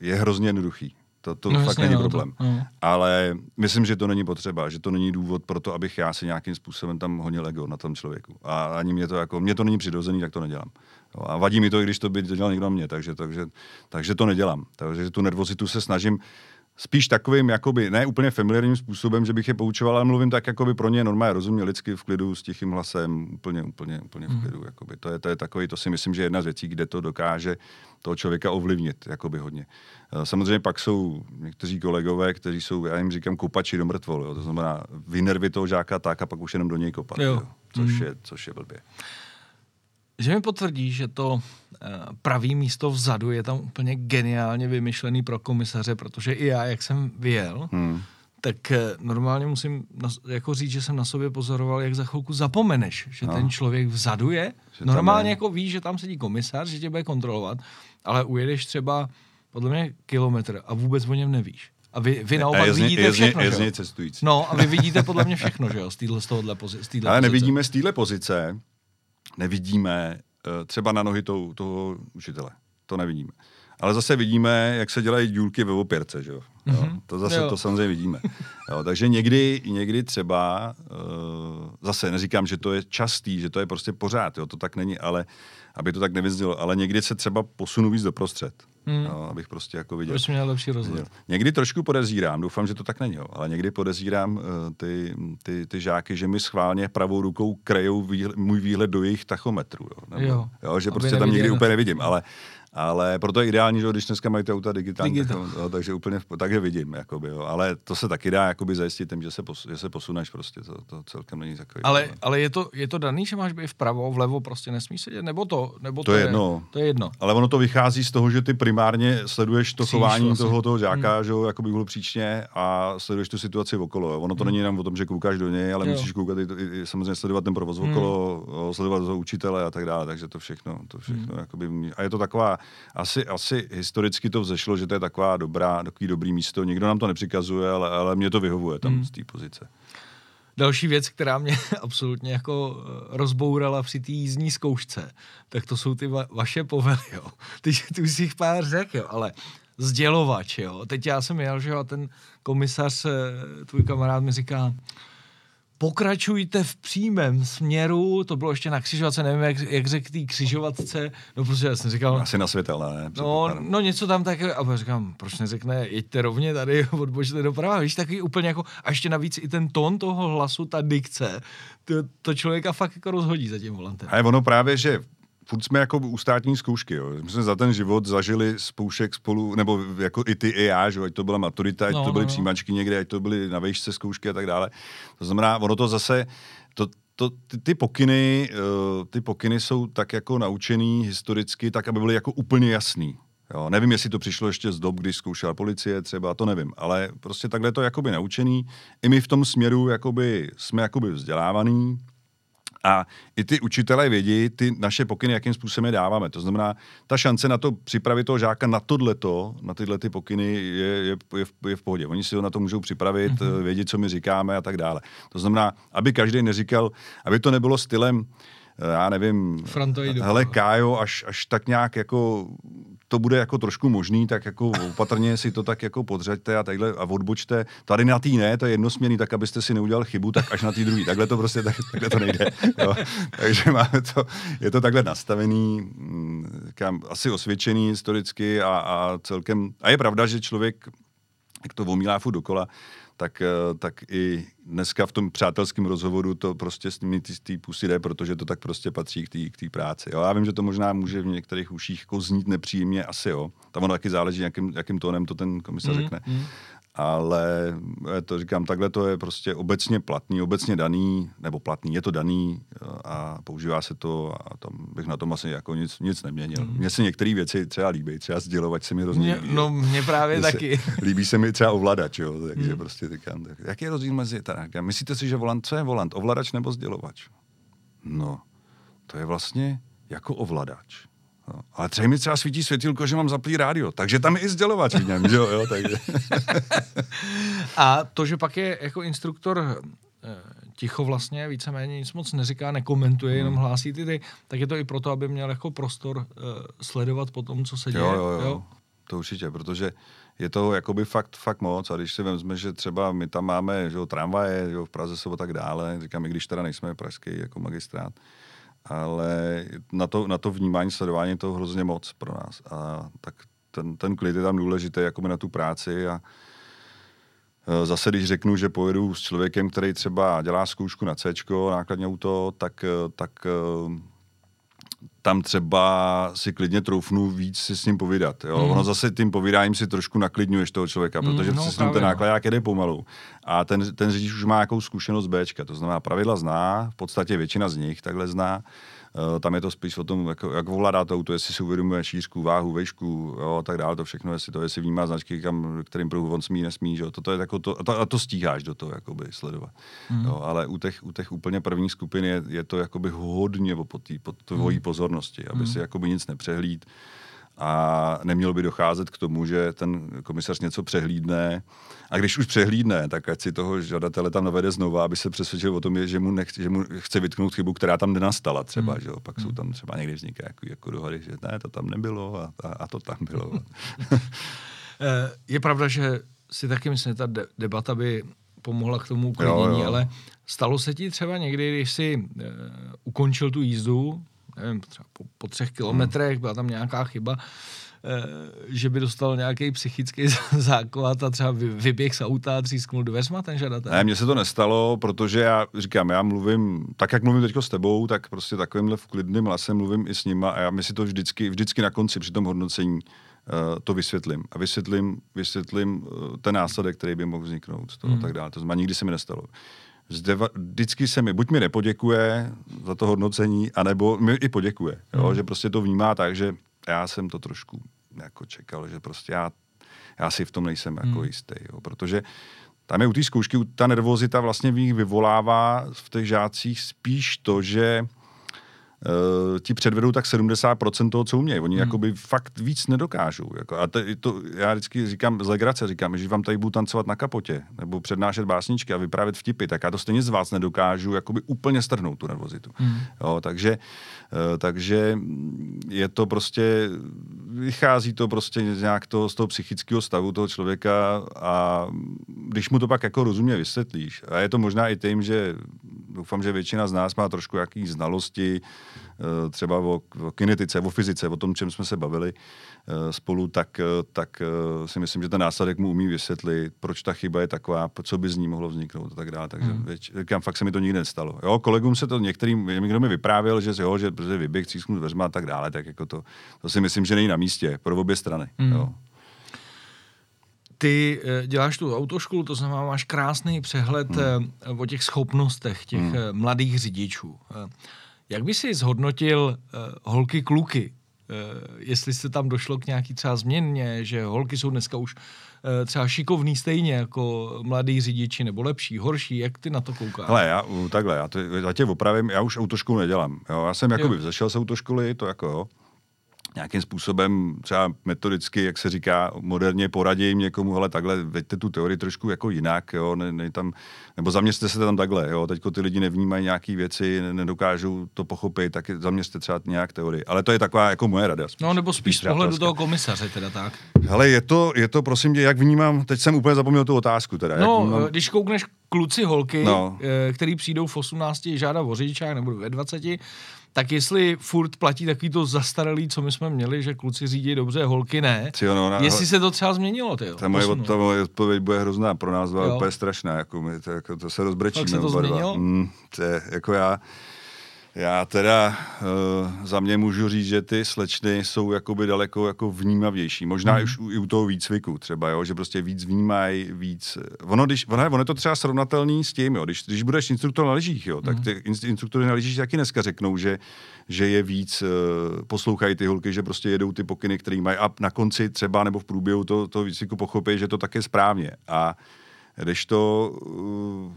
je hrozně jednoduchý. To, to no, fakt jasně, není no, problém. To, no. Ale myslím, že to není potřeba, že to není důvod pro to, abych já si nějakým způsobem tam honil ego na tom člověku. A ani mě to jako, mě to není přirozený, tak to nedělám. Jo, a vadí mi to, i když to by dělal někdo mě, takže, takže, takže to nedělám. Takže tu nervozitu se snažím spíš takovým, jakoby, ne úplně familiárním způsobem, že bych je poučoval, ale mluvím tak, jakoby pro ně normálně rozumně, lidsky v klidu, s tichým hlasem, úplně, úplně, úplně v mhm. klidu. Jakoby. To, je, to je takový, to si myslím, že je jedna z věcí, kde to dokáže toho člověka ovlivnit, jakoby hodně. Eh, samozřejmě pak jsou někteří kolegové, kteří jsou, já jim říkám, kopači do mrtvol, jo. to znamená vynervit toho žáka tak a pak už jenom do něj kopat, jo. Jo. Což, mm. je, což je blbě. Že mi potvrdí, že to eh, pravý místo vzadu je tam úplně geniálně vymyšlený pro komisaře, protože i já, jak jsem vyjel, hmm. tak eh, normálně musím jako říct, že jsem na sobě pozoroval, jak za chvilku zapomeneš, že no. ten člověk vzadu je. Že normálně je. jako víš, že tam sedí komisař, že tě bude kontrolovat, ale ujedeš třeba podle mě kilometr a vůbec o něm nevíš. A vy, vy naopak je vidíte je všechno, je je cestující. No a vy vidíte podle mě všechno, že jo, z, tohohle pozice. Ale nevidíme z téhle pozice, nevidíme uh, třeba na nohy tou, toho učitele. To nevidíme. Ale zase vidíme, jak se dělají dílky ve opěrce, že jo? Mm-hmm. To zase jo. to samozřejmě vidíme. Jo, takže někdy, někdy třeba, uh, zase neříkám, že to je častý, že to je prostě pořád, jo, to tak není, ale aby to tak nevyznělo, ale někdy se třeba posunu víc doprostřed. Hmm. No, abych prostě jako viděl. Proč měl lepší rozhled. Někdy trošku podezírám, doufám, že to tak není, ale někdy podezírám uh, ty, ty, ty, žáky, že mi schválně pravou rukou krejou výhled, můj výhled do jejich tachometru. Jo, nebo, jo. jo že prostě tam někdy úplně nevidím, ale ale proto je ideální, že když dneska mají ty auta digitální, Digital. tak, jo, takže úplně takže vidím, jakoby, jo. ale to se taky dá jakoby zajistit tím, že se, pos, že se posuneš prostě, to, to celkem není takový. Ale, ale je, to, je to daný, že máš být vpravo, vlevo prostě nesmíš sedět, nebo to, nebo to, to je, jedno. To je jedno. Ale ono to vychází z toho, že ty primárně sleduješ to Cíš chování vlastně. toho, toho žáka, hmm. že jo, jakoby byl příčně a sleduješ tu situaci okolo. Jo. Ono to hmm. není jenom o tom, že koukáš do něj, ale jo. musíš koukat i, i, i, samozřejmě sledovat ten provoz hmm. okolo, sledovat toho učitele a tak dále, takže to všechno, to všechno hmm. jakoby, a je to taková asi, asi historicky to vzešlo, že to je taková dobrá, takový dobrý místo. Nikdo nám to nepřikazuje, ale, ale mě to vyhovuje tam hmm. z té pozice. Další věc, která mě absolutně jako eh, rozbourala při té jízdní zkoušce, tak to jsou ty va- vaše povely, jo. Ty, ty už si jich pár řek, jo, ale sdělovač, jo. Teď já jsem jel, že jo, a ten komisař, eh, tvůj kamarád mi říká, pokračujte v přímém směru, to bylo ještě na křižovatce, nevím, jak, jak řekl tý křižovatce, no prostě já jsem říkal... Asi na světel, ne? No, no něco tam tak, a říkám, proč neřekne, jeďte rovně tady, odbočte doprava, víš, takový úplně jako, a ještě navíc i ten tón toho hlasu, ta dikce, to, to člověka fakt jako rozhodí za tím volantem. A je ono právě, že furt jsme jako u státní zkoušky, jo. My jsme za ten život zažili spoušek spolu, nebo jako i ty i já, že ať to byla maturita, ať no, to byly no, no. přijímačky někde, ať to byly na vejšce zkoušky a tak dále. To znamená, ono to zase, to, to, ty, ty, pokyny, uh, ty pokyny jsou tak jako naučený historicky, tak aby byly jako úplně jasný. Jo, nevím, jestli to přišlo ještě z dob, když zkoušela policie třeba, to nevím, ale prostě takhle to jakoby naučený. I my v tom směru jakoby, jsme jakoby vzdělávaný, a i ty učitelé vědí ty naše pokyny, jakým způsobem je dáváme. To znamená, ta šance na to připravit toho žáka na tohleto, na tyhle ty pokyny je, je, je, v, je v pohodě. Oni si ho na to můžou připravit, mm-hmm. vědět, co my říkáme a tak dále. To znamená, aby každý neříkal, aby to nebylo stylem, eh, já nevím, Frontoidu. hele Kájo, až, až tak nějak jako to bude jako trošku možný, tak jako opatrně si to tak jako podřeďte a takhle a odbočte. Tady na tý ne, to je jednosměrný, tak abyste si neudělal chybu, tak až na tý druhý. Takhle to prostě, tak, takhle to nejde. Jo. Takže máme to, je to takhle nastavený, mm, říkám, asi osvědčený historicky a, a celkem, a je pravda, že člověk, jak to omílá furt dokola, tak, eh, tak i dneska v tom přátelském rozhovoru to prostě s nimi ty, ty pusy jde, protože to tak prostě patří k té práci. Jo. Já vím, že to možná může v některých uších jako znít nepříjemně, asi jo. Tam ono taky záleží, jakým, jakým tónem to ten komisař mm, řekne. Mm ale eh, to říkám, takhle to je prostě obecně platný, obecně daný, nebo platný, je to daný eh, a používá se to a tam bych na tom asi jako nic, nic neměnil. Mm. Mně se některé věci třeba líbí, třeba sdělovat se mi hrozně líbí. No, mně právě se, taky. líbí se mi třeba ovladač, jo, takže mm. prostě říkám, tak, jaký je rozdíl mezi, tak, myslíte si, že volant, co je volant, ovladač nebo sdělovač? No, to je vlastně jako ovladač. No, ale třeba mi třeba svítí světilko, že mám zaplý rádio, takže tam je i sdělovač v něm, že jo, jo takže. A to, že pak je jako instruktor eh, ticho vlastně, víceméně nic moc neříká, nekomentuje, hmm. jenom hlásí ty, ty, tak je to i proto, aby měl jako prostor uh, sledovat po tom, co se děje. Jo, jo, jo. jo? To určitě, protože je to jakoby fakt, fakt moc a když si vezme, že třeba my tam máme že jo, tramvaje, že jo, v Praze jsou a tak dále, říkám, i když teda nejsme pražský jako magistrát, ale na to, na to vnímání, sledování je to hrozně moc pro nás. A tak ten, ten klid je tam důležitý jako na tu práci a e, Zase, když řeknu, že pojedu s člověkem, který třeba dělá zkoušku na C, nákladní auto, tak, e, tak e, tam třeba si klidně troufnu víc si s ním povídat. Jo? Mm. Ono zase tím povídáním si trošku naklidňuješ toho člověka, mm, protože no, si s ním ten no. náklad jede pomalu. A ten, ten řidič už má nějakou zkušenost Bčka, to znamená pravidla zná, v podstatě většina z nich takhle zná. Uh, tam je to spíš o tom, jak, jak ovládá to auto, jestli si uvědomuje šířku, váhu, vejšku, jo, tak dále, to všechno, jestli to, jestli vnímá značky, kam, kterým pruhu on smí, nesmí, že? Toto je jako to, a to, a to stíháš do toho, jakoby, sledovat. Mm. Jo, ale u těch, u těch úplně prvních skupin je, je to jakoby hodně tý, po tvojí mm. pozornosti, aby mm. si jakoby nic nepřehlíd a nemělo by docházet k tomu, že ten komisař něco přehlídne a když už přehlídne, tak ať si toho žadatele tam navede znova, aby se přesvědčil o tom, že mu, nechce, že mu chce vytknout chybu, která tam nenastala třeba, hmm. že jo? pak hmm. jsou tam třeba někdy vzniká jako, jako dohody, že ne, to tam nebylo a, a, a to tam bylo. Eh, je pravda, že si taky myslím, že ta debata by pomohla k tomu uklidnění, ale stalo se ti třeba někdy, když jsi uh, ukončil tu jízdu, nevím, třeba po, po třech kilometrech byla tam nějaká chyba, eh, že by dostal nějaký psychický základ a třeba vyběh z auta a třísknul dveřma ten žadatel? Ne, mně se to nestalo, protože já říkám, já mluvím, tak jak mluvím teď s tebou, tak prostě takovýmhle v klidným hlasem mluvím i s nima a já mi si to vždycky, vždycky na konci při tom hodnocení uh, to vysvětlím. A vysvětlím, vysvětlím uh, ten následek, který by mohl vzniknout. To, hmm. tak dále. To znamená, nikdy se mi nestalo zdeva, vždycky se mi, buď mi nepoděkuje za to hodnocení, anebo mi i poděkuje. Jo? Mm. Že prostě to vnímá tak, že já jsem to trošku jako čekal, že prostě já, já si v tom nejsem jako mm. jistý. Jo? Protože tam je u té zkoušky, ta nervozita vlastně v nich vyvolává v těch žácích spíš to, že uh, ti předvedou tak 70% toho, co umějí. Oni hmm. jakoby fakt víc nedokážou. Jako, a to, to, já vždycky říkám, z legrace říkám, že vám tady budu tancovat na kapotě, nebo přednášet básničky a vyprávět vtipy, tak já to stejně z vás nedokážu jakoby úplně strhnout tu nervozitu. Hmm. Jo, takže, uh, takže je to prostě, vychází to prostě nějak to, z toho psychického stavu toho člověka a když mu to pak jako rozumně vysvětlíš, a je to možná i tím, že doufám, že většina z nás má trošku jaký znalosti, eh, třeba o, o kinetice, o fyzice, o tom, čem jsme se bavili eh, spolu, tak, eh, tak si myslím, že ten následek mu umí vysvětlit, proč ta chyba je taková, co by z ní mohlo vzniknout a tak dále. Takže hmm. věč, říkám, fakt se mi to nikdy nestalo. Jo, kolegům se to některým, někdo mi vyprávěl, že, jo, že vyběh, třísknul dveřma a tak dále, tak jako to, to si myslím, že není na místě pro obě strany. Hmm. Jo ty eh, děláš tu autoškolu, to znamená, máš krásný přehled hmm. Eh, o těch schopnostech těch hmm. Eh, mladých řidičů. Jak by si zhodnotil holky kluky? Jestli se tam došlo k nějaký třeba změně, že holky jsou dneska už třeba šikovný stejně jako mladý řidiči, nebo lepší, horší, jak ty na to koukáš? Ale já takhle, já, to, já tě opravím, já už autoškolu nedělám. Jo? Já jsem jakoby vzešel z autoškoly, to jako jo nějakým způsobem třeba metodicky, jak se říká, moderně poradím někomu, ale takhle, veďte tu teorii trošku jako jinak, jo, ne, ne tam, nebo zaměřte se tam takhle, jo, teďko ty lidi nevnímají nějaké věci, nedokážou to pochopit, tak zaměřte třeba nějak teorii. Ale to je taková jako moje rada. Spíš, no nebo spíš z pohledu toho komisaře teda tak. Ale je to, je to prosím tě, jak vnímám, teď jsem úplně zapomněl tu otázku teda. No, jak vnímám... když koukneš kluci, holky, no. Eh, který přijdou v 18 žádat o řidičák nebo ve 20, tak jestli furt platí takový to zastaralý, co my jsme měli, že kluci řídí dobře, holky ne, Cio, no, na, jestli se to třeba změnilo, ty Ta moje, ta moje odpověď bude hrozná, pro nás byla úplně strašná, jako my to, jako, to se rozbrečíme. Tak se to změnilo? Mm, to je, jako já, já teda uh, za mě můžu říct, že ty slečny jsou jakoby daleko jako vnímavější. Možná mm. už u, i u toho výcviku třeba, jo, že prostě víc vnímají, víc... Ono, když, ono, ono je to třeba srovnatelný s tím, jo, když, když budeš instruktor na lyžích, jo, tak mhm. ty instruktory na lyžích taky dneska řeknou, že, že je víc, uh, poslouchají ty holky, že prostě jedou ty pokyny, které mají a na konci třeba nebo v průběhu toho, toho výcviku pochopí, že to tak je správně. A když to uh,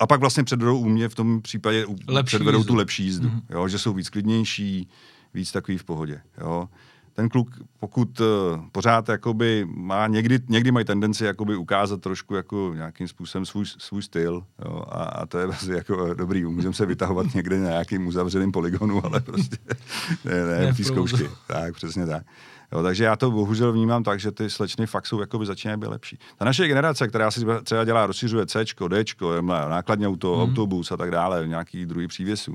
a pak vlastně předvedou u mě v tom případě lepší předvedou jízdu. tu lepší jízdu, mm-hmm. jo, že jsou víc klidnější, víc takový v pohodě. Jo. Ten kluk, pokud uh, pořád jakoby má, někdy, někdy mají tendenci jakoby ukázat trošku jako nějakým způsobem svůj, svůj styl jo, a, a, to je vlastně jako dobrý, můžeme se vytahovat někde na nějakým uzavřeným poligonu, ale prostě ne, ne, ne zkoušky. Tak, přesně tak. Jo, takže já to bohužel vnímám tak, že ty slečny fakt jsou jakoby začínají být lepší. Ta naše generace, která si třeba dělá, rozšiřuje C, D, nákladní auto, mm. autobus a tak dále, nějaký druhý přívěsů,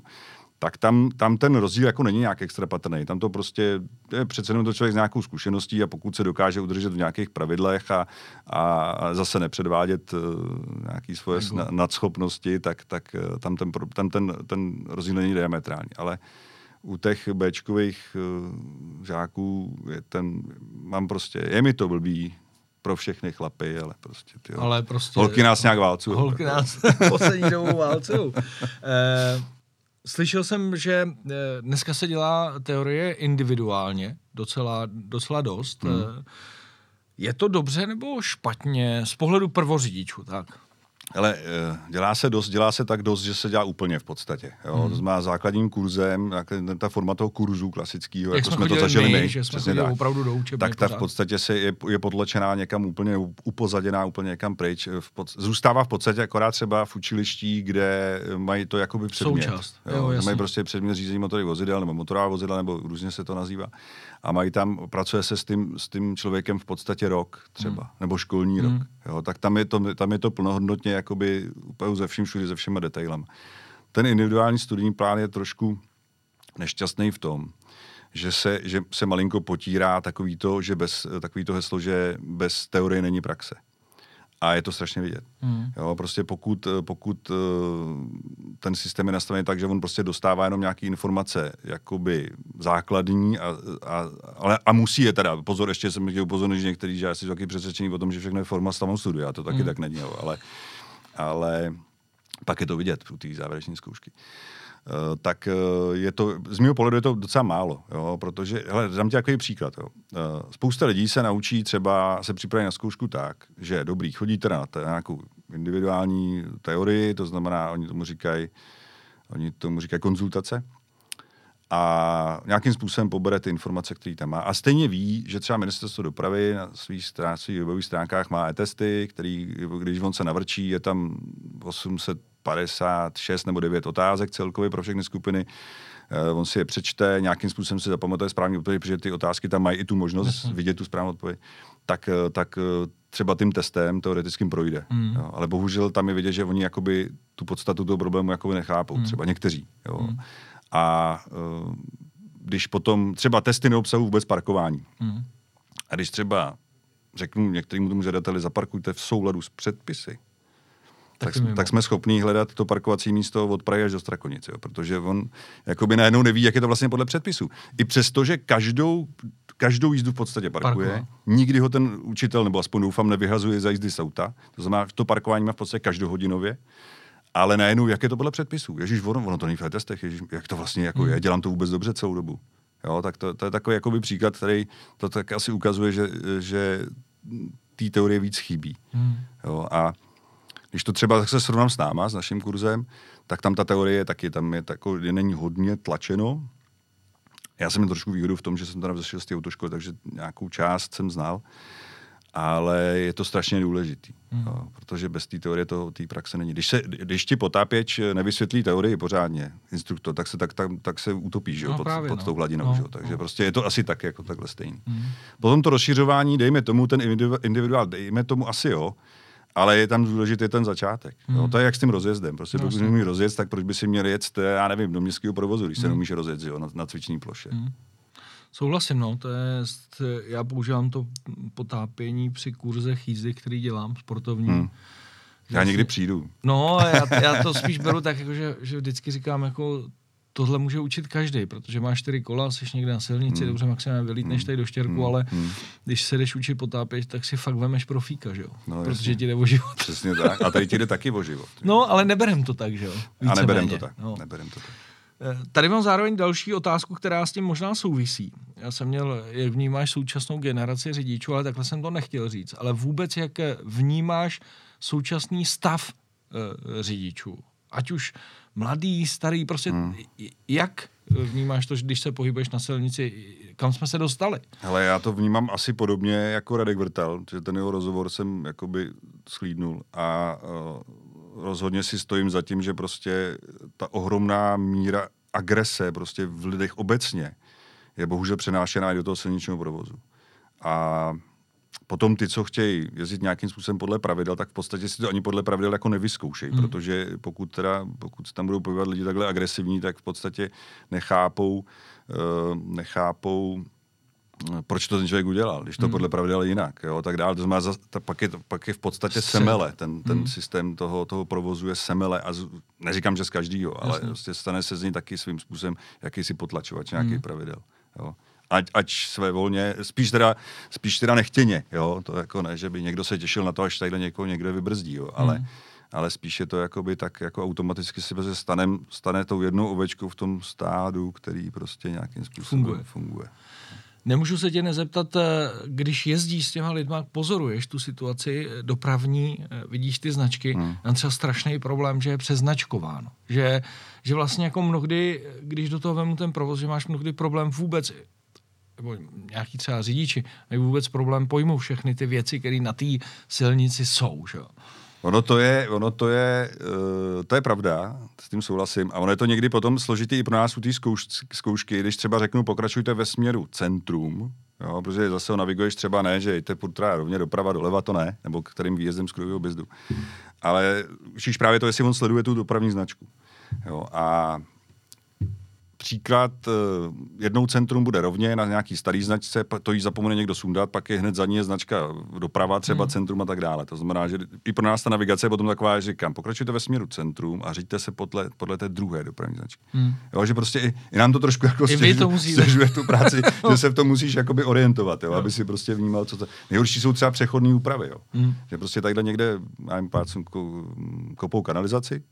tak tam, tam ten rozdíl jako není nějak extra patrný. Tam to prostě je přece jenom to člověk s nějakou zkušeností a pokud se dokáže udržet v nějakých pravidlech a, a zase nepředvádět uh, nějaký svoje sna, nadschopnosti, tak, tak uh, tam ten, tam ten, ten rozdíl není diametrální. Ale uh, u těch Bčkových uh, žáků je ten, mám prostě, je mi to blbý pro všechny chlapy, ale prostě, ty ale prostě holky nás nějak válcují. Holky nás poslední dobou válcují. Eh, slyšel jsem, že eh, dneska se dělá teorie individuálně, docela, docela dost. Hmm. Je to dobře nebo špatně z pohledu prvořidičů, tak? Ale eh, dělá se dost, dělá se tak dost, že se dělá úplně v podstatě. Jo? Hmm. To znamená základním kurzem, ta forma toho kurzu klasického, Jak jako jsme to zažili my, že jsme tak, opravdu do tak ta v podstatě se je, je podlečená někam úplně upozaděná, úplně někam pryč. V pod, zůstává v podstatě akorát třeba v učiliští, kde mají to jakoby předmět. Součást. Jo, jo, mají prostě předmět řízení motorových vozidel, nebo motorová vozidla, nebo různě se to nazývá. A mají tam, pracuje se s tím, s tím člověkem v podstatě rok třeba, hmm. nebo školní hmm. rok. Jo? Tak tam je to, tam je to plnohodnotně jakoby úplně ze vším všude, ze všema detailem. Ten individuální studijní plán je trošku nešťastný v tom, že se, že se malinko potírá takový to, že bez, takový to heslo, že bez teorie není praxe. A je to strašně vidět. Mm. Jo, prostě pokud, pokud eh, ten systém je nastavený tak, že on prostě dostává jenom nějaké informace jakoby základní, a, a, ale, a musí je teda, pozor, ještě jsem chtěl upozornit, že některý, že já si taky přesvědčený o tom, že všechno je forma stavu studia, to taky mm. tak není, ale, ale pak je to vidět u té závěrečné zkoušky. Uh, tak uh, je to, z mého pohledu je to docela málo, jo, protože, hele, dám ti takový příklad, jo. Uh, spousta lidí se naučí třeba, se připraví na zkoušku tak, že dobrý, chodí teda na, t- na nějakou individuální teorii, to znamená, oni tomu říkají Oni tomu říkají konzultace a nějakým způsobem pobere ty informace, které tam má. A stejně ví, že třeba ministerstvo dopravy na svých, strán, svých webových stránkách má e-testy, který, když on se navrčí, je tam 856 nebo 9 otázek celkově pro všechny skupiny. Uh, on si je přečte, nějakým způsobem si zapamatuje správně odpověď, protože ty otázky tam mají i tu možnost vidět tu správnou odpověď. Tak, eh, tak eh, třeba tím testem teoretickým projde. Mm. Jo. Ale bohužel tam je vidět, že oni jakoby tu podstatu toho problému jakoby nechápou. Mm. Třeba někteří. Jo. Mm. A když potom třeba testy neobsahují vůbec parkování. Mm. A když třeba řeknu některým tomu žadateli, zaparkujte v souladu s předpisy, tak, tak, jsme schopni hledat to parkovací místo od Prahy až do Strakonice, jo, protože on jakoby najednou neví, jak je to vlastně podle předpisů. I přesto, že každou, každou jízdu v podstatě parkuje, Parkova. nikdy ho ten učitel, nebo aspoň doufám, nevyhazuje za jízdy z auta, to znamená, to parkování má v podstatě každohodinově, ale najednou, jak je to podle předpisů? Ježíš, ono, ono to není v testech, ježíš, jak to vlastně jako hmm. je, dělám to vůbec dobře celou dobu. Jo, tak to, to je takový jakoby příklad, který to tak asi ukazuje, že, že té teorie víc chybí. Hmm. Jo, a když to třeba tak se srovnám s náma, s naším kurzem, tak tam ta teorie taky, tam je tako, je není hodně tlačeno. Já jsem měl trošku výhodu v tom, že jsem tam vzešel z té autoškoly, takže nějakou část jsem znal ale je to strašně důležitý, hmm. jo, protože bez té teorie to té praxe není. Když, se, když ti potápěč nevysvětlí teorii pořádně, instruktor, tak se, tak, tak, tak se utopí že, no, pod, právě, pod no. tou hladinou. No, že, takže no. prostě je to asi tak, jako takhle stejný. Hmm. Potom to rozšiřování, dejme tomu ten individuál, dejme tomu asi jo, ale je tam důležitý ten začátek. Hmm. Jo, to je jak s tím rozjezdem. Prostě no, pokud nemůžeš rozjet, tak proč by si měl jet, já nevím, do městského provozu, když se hmm. nemůže rozjet jo, na, na cvičné ploše. Hmm. Souhlasím, no, to je, já používám to potápění při kurzech jízdy, který dělám, sportovní. Hmm. Já někdy přijdu. No, já, já to spíš beru tak, jako, že, že vždycky říkám, jako tohle může učit každý, protože máš čtyři kola, jsi někde na silnici, hmm. dobře maximálně vylítneš hmm. tady do štěrku, hmm. ale hmm. když se jdeš učit potápět, tak si fakt vemeš profíka, že jo? No, protože jasně. ti jde o život. Přesně tak. A tady ti jde taky o život. No, ale neberem to tak, že jo? Více a neberem méně. to tak. No. Neberem to tak. Eh, tady mám zároveň další otázku, která s tím možná souvisí. Já jsem měl, jak vnímáš současnou generaci řidičů, ale takhle jsem to nechtěl říct. Ale vůbec, jak vnímáš současný stav uh, řidičů? Ať už mladý, starý, prostě hmm. jak vnímáš to, když se pohybuješ na silnici, kam jsme se dostali? Ale já to vnímám asi podobně jako Radek Vrtal, že ten jeho rozhovor jsem jakoby schlídnul a uh, rozhodně si stojím za tím, že prostě ta ohromná míra agrese prostě v lidech obecně je bohužel přenášená i do toho silničního provozu. A potom ty, co chtějí jezdit nějakým způsobem podle pravidel, tak v podstatě si to ani podle pravidel jako nevyzkoušejí, hmm. protože pokud teda, pokud tam budou pohybovat lidi takhle agresivní, tak v podstatě nechápou, uh, nechápou proč to ten člověk udělal, když to hmm. podle pravidel jinak, jo, tak dále. To znamená, za, ta, pak, je, pak je v podstatě semele, ten, ten hmm. systém toho, toho provozu je semele a z, neříkám, že z každýho, ale prostě stane se z ní taky svým způsobem jakýsi potlačovač nějaký hmm. pravidel. Jo. Ať, ať své volně, spíš teda, spíš teda nechtěně, jo, to jako ne, že by někdo se těšil na to, až tady někoho někde vybrzdí, jo, ale, hmm. ale spíš je to jakoby tak jako automaticky si stane, stane tou jednou ovečkou v tom stádu, který prostě nějakým způsobem funguje. funguje. Nemůžu se tě nezeptat, eh, když jezdíš s těma lidma, pozoruješ tu situaci eh, dopravní, eh, vidíš ty značky, hmm. mám třeba strašný problém, že je přeznačkováno. Že, že vlastně jako mnohdy, když do toho vemu ten provoz, že máš mnohdy problém vůbec nebo nějaký třeba řidiči, mají vůbec problém pojmout všechny ty věci, které na té silnici jsou. Že? Ono to je, ono to je, uh, to je pravda, s tím souhlasím. A ono je to někdy potom složitý i pro nás u té zkouš, zkoušky, když třeba řeknu, pokračujte ve směru centrum, jo, protože zase ho naviguješ třeba ne, že jděte teda rovně doprava, doleva, to ne, nebo kterým výjezdem z kruhového objezdu. Ale učíš právě to, jestli on sleduje tu dopravní značku. Jo, a Příklad, eh, jednou centrum bude rovně na nějaký starý značce, to jí zapomene někdo sundat, pak je hned za ní značka doprava, třeba hmm. centrum a tak dále. To znamená, že i pro nás ta navigace je potom taková, že říkám, pokračujte ve směru centrum a řiďte se podle, podle té druhé dopravní značky. Hmm. Jo, že prostě i, i, nám to trošku jako stěžuje, tu práci, že se v tom musíš jakoby orientovat, jo, jo. aby si prostě vnímal, co to... Nejhorší jsou třeba přechodní úpravy, jo. Hmm. že prostě takhle někde, já jim pár kopou kanalizaci,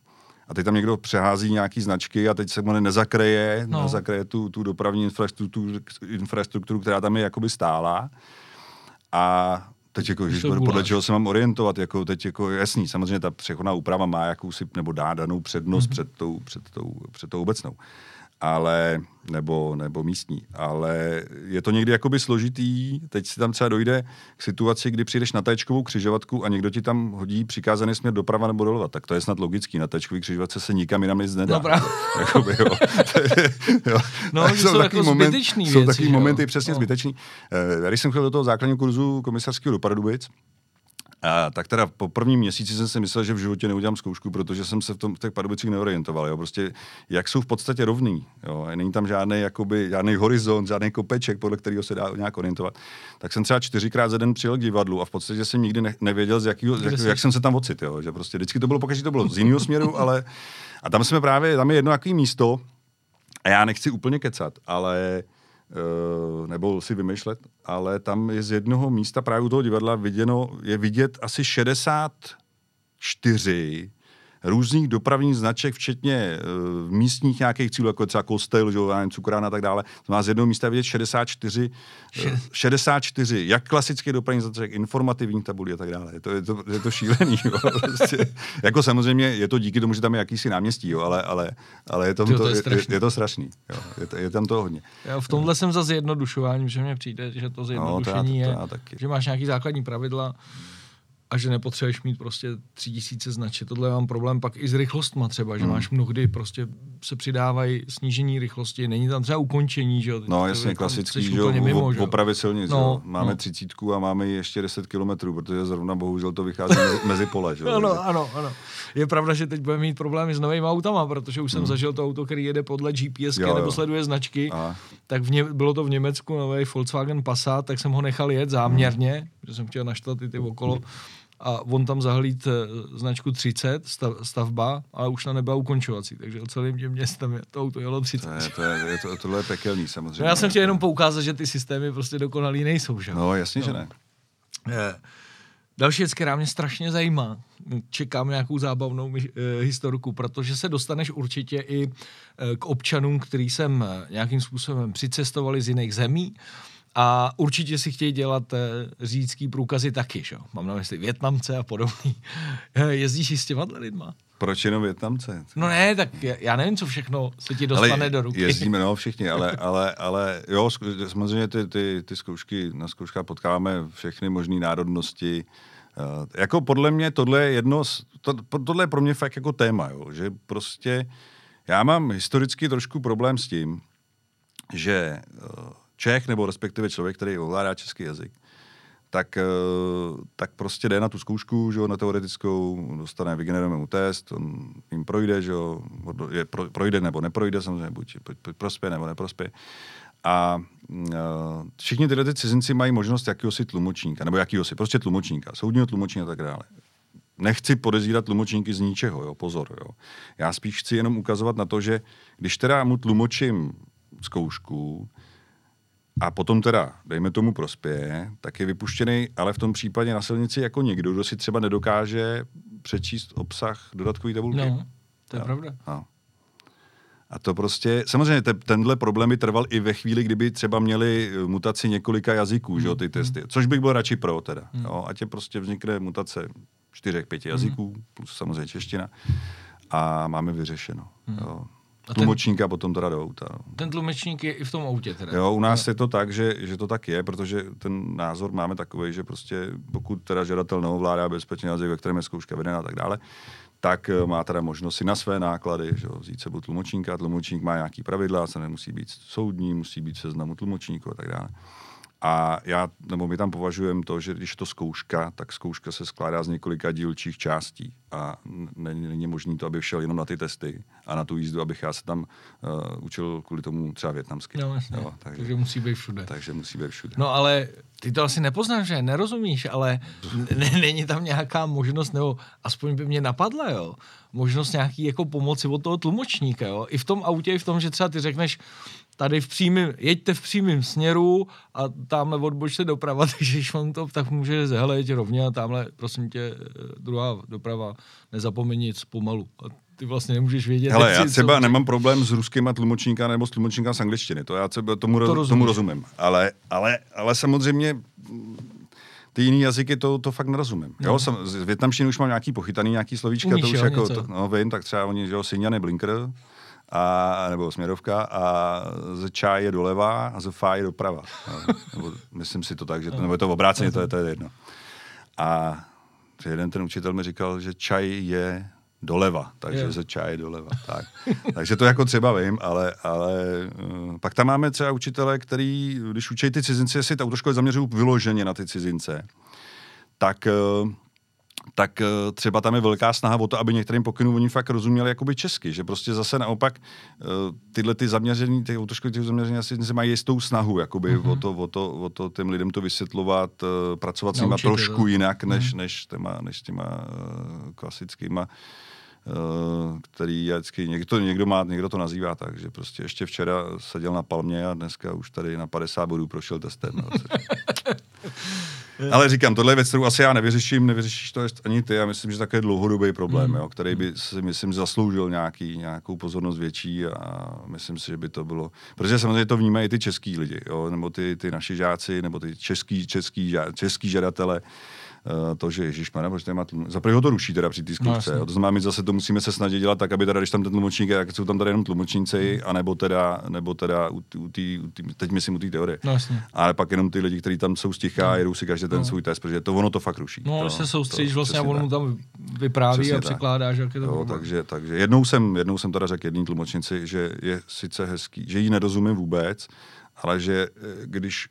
a teď tam někdo přehází nějaký značky a teď se mu nezakreje, no. nezakreje tu, tu dopravní infrastrukturu, infrastrukturu, která tam je jakoby stála. A teď jako, Když podle čeho se mám orientovat, jako teď jako jasný, samozřejmě ta přechodná úprava má jakousi, nebo dá danou přednost Mhm. mm-hmm. před, tou, před, tou, před tou obecnou ale, nebo, nebo místní. Ale je to někdy jakoby složitý, teď si tam třeba dojde k situaci, kdy přijdeš na téčkovou křižovatku a někdo ti tam hodí přikázaný směr doprava nebo doleva. Tak to je snad logický, na téčkový křižovatce se nikam jinam nic nedá. No právě. Jakoby, jo. jo. No, že jsou takový jako zbytečný Jsou věci, takový že jo? momenty přesně No. zbytečný. Eh, Já když jsem chodil do toho základního kurzu komisarského do Pardubic, a tak teda po prvním měsíci jsem si myslel, že v životě neudělám zkoušku, protože jsem se v, tom, v těch Pardubicích neorientoval. Jo. Prostě jak jsou v podstatě rovný. Jo. Není tam žádný, jakoby, žádný horizont, žádný kopeček, podle kterého se dá nějak orientovat. Tak jsem třeba čtyřikrát za den přijel k divadlu a v podstatě jsem nikdy ne, nevěděl, z jakýho, Kde jak, jak, jsem se tam ocit. Jo. Že prostě vždycky to bylo, pokaždé to bylo z jiného směru, ale a tam jsme právě, tam je jedno takové místo, a já nechci úplně kecat, ale nebo si vymýšlet, ale tam je z jednoho místa právě u toho divadla viděno, je vidět asi 64 různých dopravních značek, včetně uh, místních nějakých cílů, jako je třeba kostel, že jo, cukrárna a tak dále. To má z jednoho místa vidět 64, uh, 64, jak klasický dopravní značek, informativní tabulí a tak dále. Je to, je to, je to šílený. Jo, prostě. Jako samozřejmě je to díky tomu, že tam je jakýsi náměstí, jo, ale, ale, ale je, tam to, to je je, je, je, to strašný. Jo, je, to, je tam to hodně. Já v tomhle jsem za zjednodušováním, že mně přijde, že to zjednodušení No, to já- je, to já taky. že máš nějaký základní pravidla a že nepotřebuješ mít prostě tři tisíce značek. Tohle mám problém pak i s rychlostma třeba, Hmm. že máš mnohdy prostě se přidávají snížení rychlosti, není tam třeba ukončení, že jo. Teď No jasně, klasický, že jo, mimo, že jo. opravy silnic, No, no, jo. Máme no. třicítku a máme ji ještě 10 kilometrů, protože zrovna bohužel to vychází mezi, mezi pole, že jo. Ano, ano, ano. Je pravda, že teď budeme mít problémy s novými autama, protože už jsem zažil to auto, který jede podle GPS Hmm. Jo, nebo jo. sleduje značky. Aha. Tak v ně, bylo to v Německu nový Volkswagen Passat, tak jsem ho nechal jet záměrně, že jsem chtěl naštvat i ty okolo. A on tam zahlíd eh, značku 30, stav, stavba, ale už na nebyla ukončovací, takže o celým tím městem je- to auto jelo 30. To je, to je, je to, tohle je pekelný samozřejmě. No já jsem chtěl jenom poukázat, že ty systémy prostě dokonalý nejsou, že? No jasně, že ne. Eh, Další věc, která mě strašně zajímá, čekám nějakou zábavnou myš- eh, historku, protože se dostaneš určitě i eh, k občanům, který sem eh, nějakým způsobem přicestovali z jiných zemí a určitě si chtějí dělat eh, řidičský průkazy taky, že? jo? Mám na mysli Větnamce a podobný. Eh, Jezdíš i s těma lidma? Proč jenom Větnamce? No ne, tak já nevím, co všechno se ti dostane do ruky. Jezdíme, no, všichni, ale, ale, ale jo, samozřejmě ty, ty, ty zkoušky, na zkouškách potkáváme všechny možné národnosti. Uh, jako podle mě tohle je jedno, to, tohle je pro mě fakt jako téma, jo, že prostě já mám historicky trošku problém s tím, že uh, Čech, nebo respektive člověk, který ovládá český jazyk, tak, eh, tak prostě jde na tu zkoušku, že jo, na teoretickou, dostane, vygenerujeme mu test, on jim projde, že jo, je, pro, projde nebo neprojde, samozřejmě, buď, prospěje nebo neprospěje. A uh, všichni tyhle ty cizinci mají možnost jakýhosi tlumočníka, nebo jakýhosi, prostě tlumočníka, soudního tlumočníka a tak dále. Nechci podezírat tlumočníky z ničeho, jo, pozor, jo. Já spíš chci jenom ukazovat na to, že když teda mu tlumočím zkoušku, a potom teda, dejme tomu prospěje, tak je vypuštěný, ale v tom případě na silnici jako někdo, kdo si třeba nedokáže přečíst obsah dodatkové tabulky. No, to je Jo. pravda. No. A to prostě, samozřejmě te, tenhle problém by trval i ve chvíli, kdyby třeba měli eh, mutaci několika jazyků, že jo, ty testy. Což bych byl radši pro teda. Jo, ať je prostě vznikne mutace čtyřech, pěti jazyků, plus samozřejmě čeština. A máme vyřešeno. Jo. A ten- Tlumočníka potom teda do auta. no. Ten tlumečník je i v tom autě teda. Jo, u nás je to tak, že, že to tak je, protože ten názor máme takový, že prostě pokud teda žadatel neovládá bezpečný jazyk, ve kterém je zkouška vedena a tak dále, tak eh, má teda možnost si na své náklady že jo, vzít sebou tlumočníka. Tlumočník má nějaký pravidla, se nemusí být soudní, musí být seznamu tlumočníků a tak dále. A já, nebo my tam považujeme to, že když je to zkouška, tak zkouška se skládá z několika dílčích částí a není, není možné to, aby šel jenom na ty testy a na tu jízdu, abych já se tam uh, učil kvůli tomu třeba větnamsky. No, jasně. Jo, takže, Takže musí být všude. takže musí být všude. No ale ty to asi nepoznáš, že nerozumíš, ale není tam nějaká možnost, nebo aspoň by mě napadla, jo, možnost nějaký jako pomoci od toho tlumočníka, jo, i v tom autě, i v tom, že třeba ty řekneš, tady v přímým, jeďte v přímém směru a tamhle odbočte doprava, takže když vám to, tak může hele, jeď rovně a tamhle, prosím tě, eh, druhá doprava, nezapomeň nic pomalu. A ty vlastně nemůžeš vědět. Hele, já třeba co- nemám problém s ruskýma tlumočníka nebo s tlumočníka z angličtiny, to já třeba tomu, To to rozumíš. tomu rozumím. Ale, ale, ale samozřejmě mm, ty jiný jazyky to, to fakt nerozumím. No. Jo, jsem, z větnamštiny už mám nějaký pochytaný, nějaký slovíčka, Umíš, to už jo, jako, něco. to, no vím, tak třeba oni, že jo, blinker, a, nebo směrovka a z čaj je doleva a z fá je doprava. No, nebo, myslím si to tak, že to, nebo je to obráceně, to je, to je jedno. A jeden ten učitel mi říkal, že čaj je doleva, takže Jo. ze čaj je doleva. Tak. takže to jako třeba vím, ale, ale uh, pak tam máme třeba učitele, který, když učí ty cizince, si ta autoškoly zaměřují vyloženě na ty cizince, tak uh, tak eh, třeba tam je velká snaha o to, aby některým pokynům oni fakt rozuměli jakoby česky, že prostě zase naopak eh, tyhle ty zaměření, ty autoškoly, ty zaměření asi mají jistou snahu, jakoby mm-hmm. o, to, o, to, o to těm lidem to vysvětlovat, eh, pracovat s Naučit je to. trošku jinak, než, než, těma, než těma klasickýma který je vždycky, někdo, někdo, má, někdo to nazývá tak, že prostě ještě včera seděl na palmě a dneska už tady na 50 bodů prošel testem. Ale říkám, tohle je věc, kterou asi já nevyřeším, nevyřešíš to ani ty. Já myslím, že takový dlouhodobý problém, Hmm. jo, který by si, myslím, zasloužil nějaký, nějakou pozornost větší a myslím si, že by to bylo. Protože samozřejmě to vnímají ty český lidi, jo, nebo ty, ty naši žáci, nebo ty český, český, žá- český žadatele. Uh, to, že Ježíš proč nemá tlum... Za ho to ruší teda při té zkoušce. jo. to znamená, my zase to musíme se snažit dělat tak, aby teda, když tam ten tlumočník je, tak jsou tam tady jenom tlumočníci, Hmm. anebo teda, nebo teda u, u, tý, u tý, teď myslím u té teorie. No jasně. Ale pak jenom ty lidi, kteří tam jsou sticha a jedou si každý ten svůj test, protože to ono to fakt ruší. No, to, se soustředíš vlastně a on mu tam vypráví Přesně a tak. překládáš, jak je to Jo, takže, takže jednou jsem, jednou jsem teda řekl jedný tlumočnici, že je sice hezký, že jí nerozumím vůbec, ale že eh, když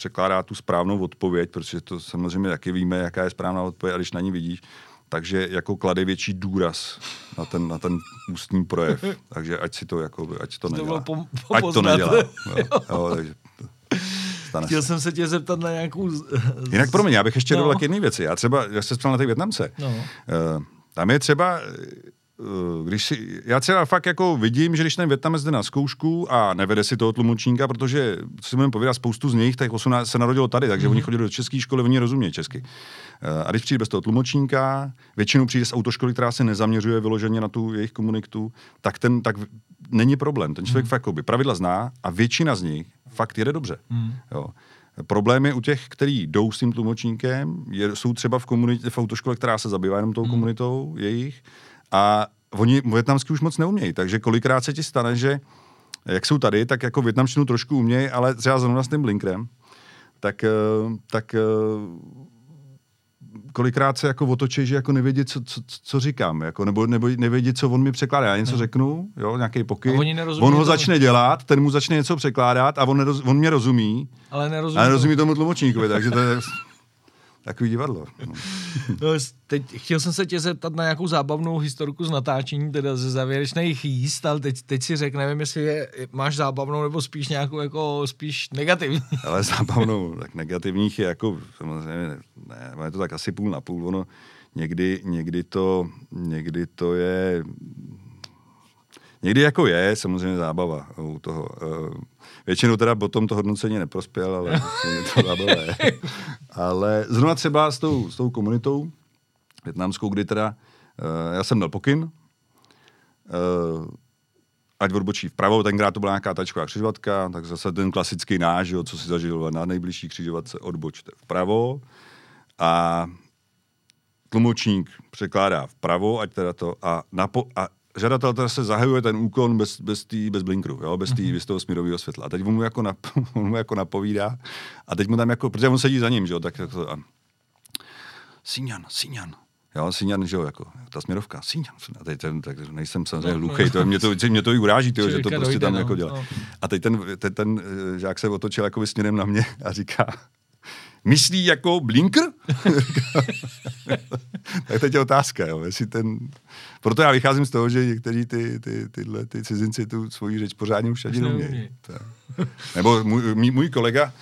překládá tu správnou odpověď, protože to samozřejmě taky víme, jaká je správná odpověď, a když na ní vidíš, takže jako klade větší důraz na ten, na ten ústní projev. Takže ať si to, jako, ať to To nedělá. bylo pom- ať to nedělá. Jo, jo, takže to, stane Chtěl se. jsem se tě zeptat na nějakou... z- Jinak pro mě, já bych ještě No. dodal k jedné věci. Já třeba, já se ptal na ty Větnamce. No. Uh, tam je třeba, když si, já třeba fakt jako vidím, že když ten Větnamec jde na zkoušku a nevede si toho tlumočníka, protože, co si budeme povědět, spoustu z nich, tak 18 se narodilo tady, takže mm. oni chodili do české školy, oni rozumějí česky. Uh, a když přijde bez toho tlumočníka, většinou přijde z autoškoly, která se nezaměřuje vyloženě na tu jejich komunitu, tak ten, tak není problém. Ten člověk mm. fakt jakoby pravidla zná a většina z nich fakt jede dobře. Mm. Jo. Problém je u těch, kteří jdou s tím tlumočníkem, je, jsou třeba v, komunitě, v autoškole, která se zabývá jenom tou hmm. komunitou jejich a oni větnamsky už moc neumějí, takže kolikrát se ti stane, že jak jsou tady, tak jako větnamštinu trošku umějí, ale třeba zrovna s tím blinkrem, tak, eh, tak eh, kolikrát se jako otočí, že jako nevědí, co, co, co říkám, jako, nebo, nebo nevědí, co on mi překládá. Já něco řeknu, jo, nějaký pokyn, oni nerozumí on ho tomu. začne dělat, ten mu začne něco překládat a on, neroz, on mě rozumí, Ale nerozumím. a nerozumí tomu tlumočníkovi, takže to je takový divadlo. No. No, teď, chtěl jsem se tě zeptat na nějakou zábavnou historku z natáčení, teda ze závěrečných jíst, ale teď, teď si řekl, nevím, jestli je, máš zábavnou nebo spíš nějakou jako spíš negativní. Ale zábavnou, tak negativních je jako, samozřejmě, ne, je to tak asi půl na půl, ono někdy, někdy, to, někdy to je, někdy jako je samozřejmě zábava u toho. Většinou teda potom to hodnocení neprospěl, ale to zábava je. Ale zrovna třeba s tou, s tou komunitou větnamskou, kdy teda, eh, já jsem dal pokyn, eh, ať odbočí vpravo, tenkrát to byla nějaká tačková křižovatka, tak zase ten klasický náš, jo, co si zažil na nejbližší křižovatce, odbočte vpravo a tlumočník překládá vpravo, ať teda to, a, napo, a žadatel teda se zahajuje ten úkon bez, bez, tý, bez blinkru, jo, bez, tý, bez toho směrového světla. A teď on mu, jako nap, on mu jako napovídá a teď mu tam jako, protože on sedí za ním, že jo, tak jako, a, Síňan, Síňan. Jo, Síňan, že jo, jako ta směrovka, Síňan. A teď ten, tak nejsem samozřejmě No, no. hluchý, to, mě, to, mě to i uráží, tyjo, že to prostě dojde, tam no, jako dělá. no. A teď ten, ten, ten žák se otočil jako směrem na mě a říká, myslí jako blinker? tak teď je otázka, jo, jestli ten... Proto já vycházím z toho, že někteří ty, ty, tyhle ty cizinci tu svoji řeč pořádně už ani neumějí. Nebo můj, můj, kolega,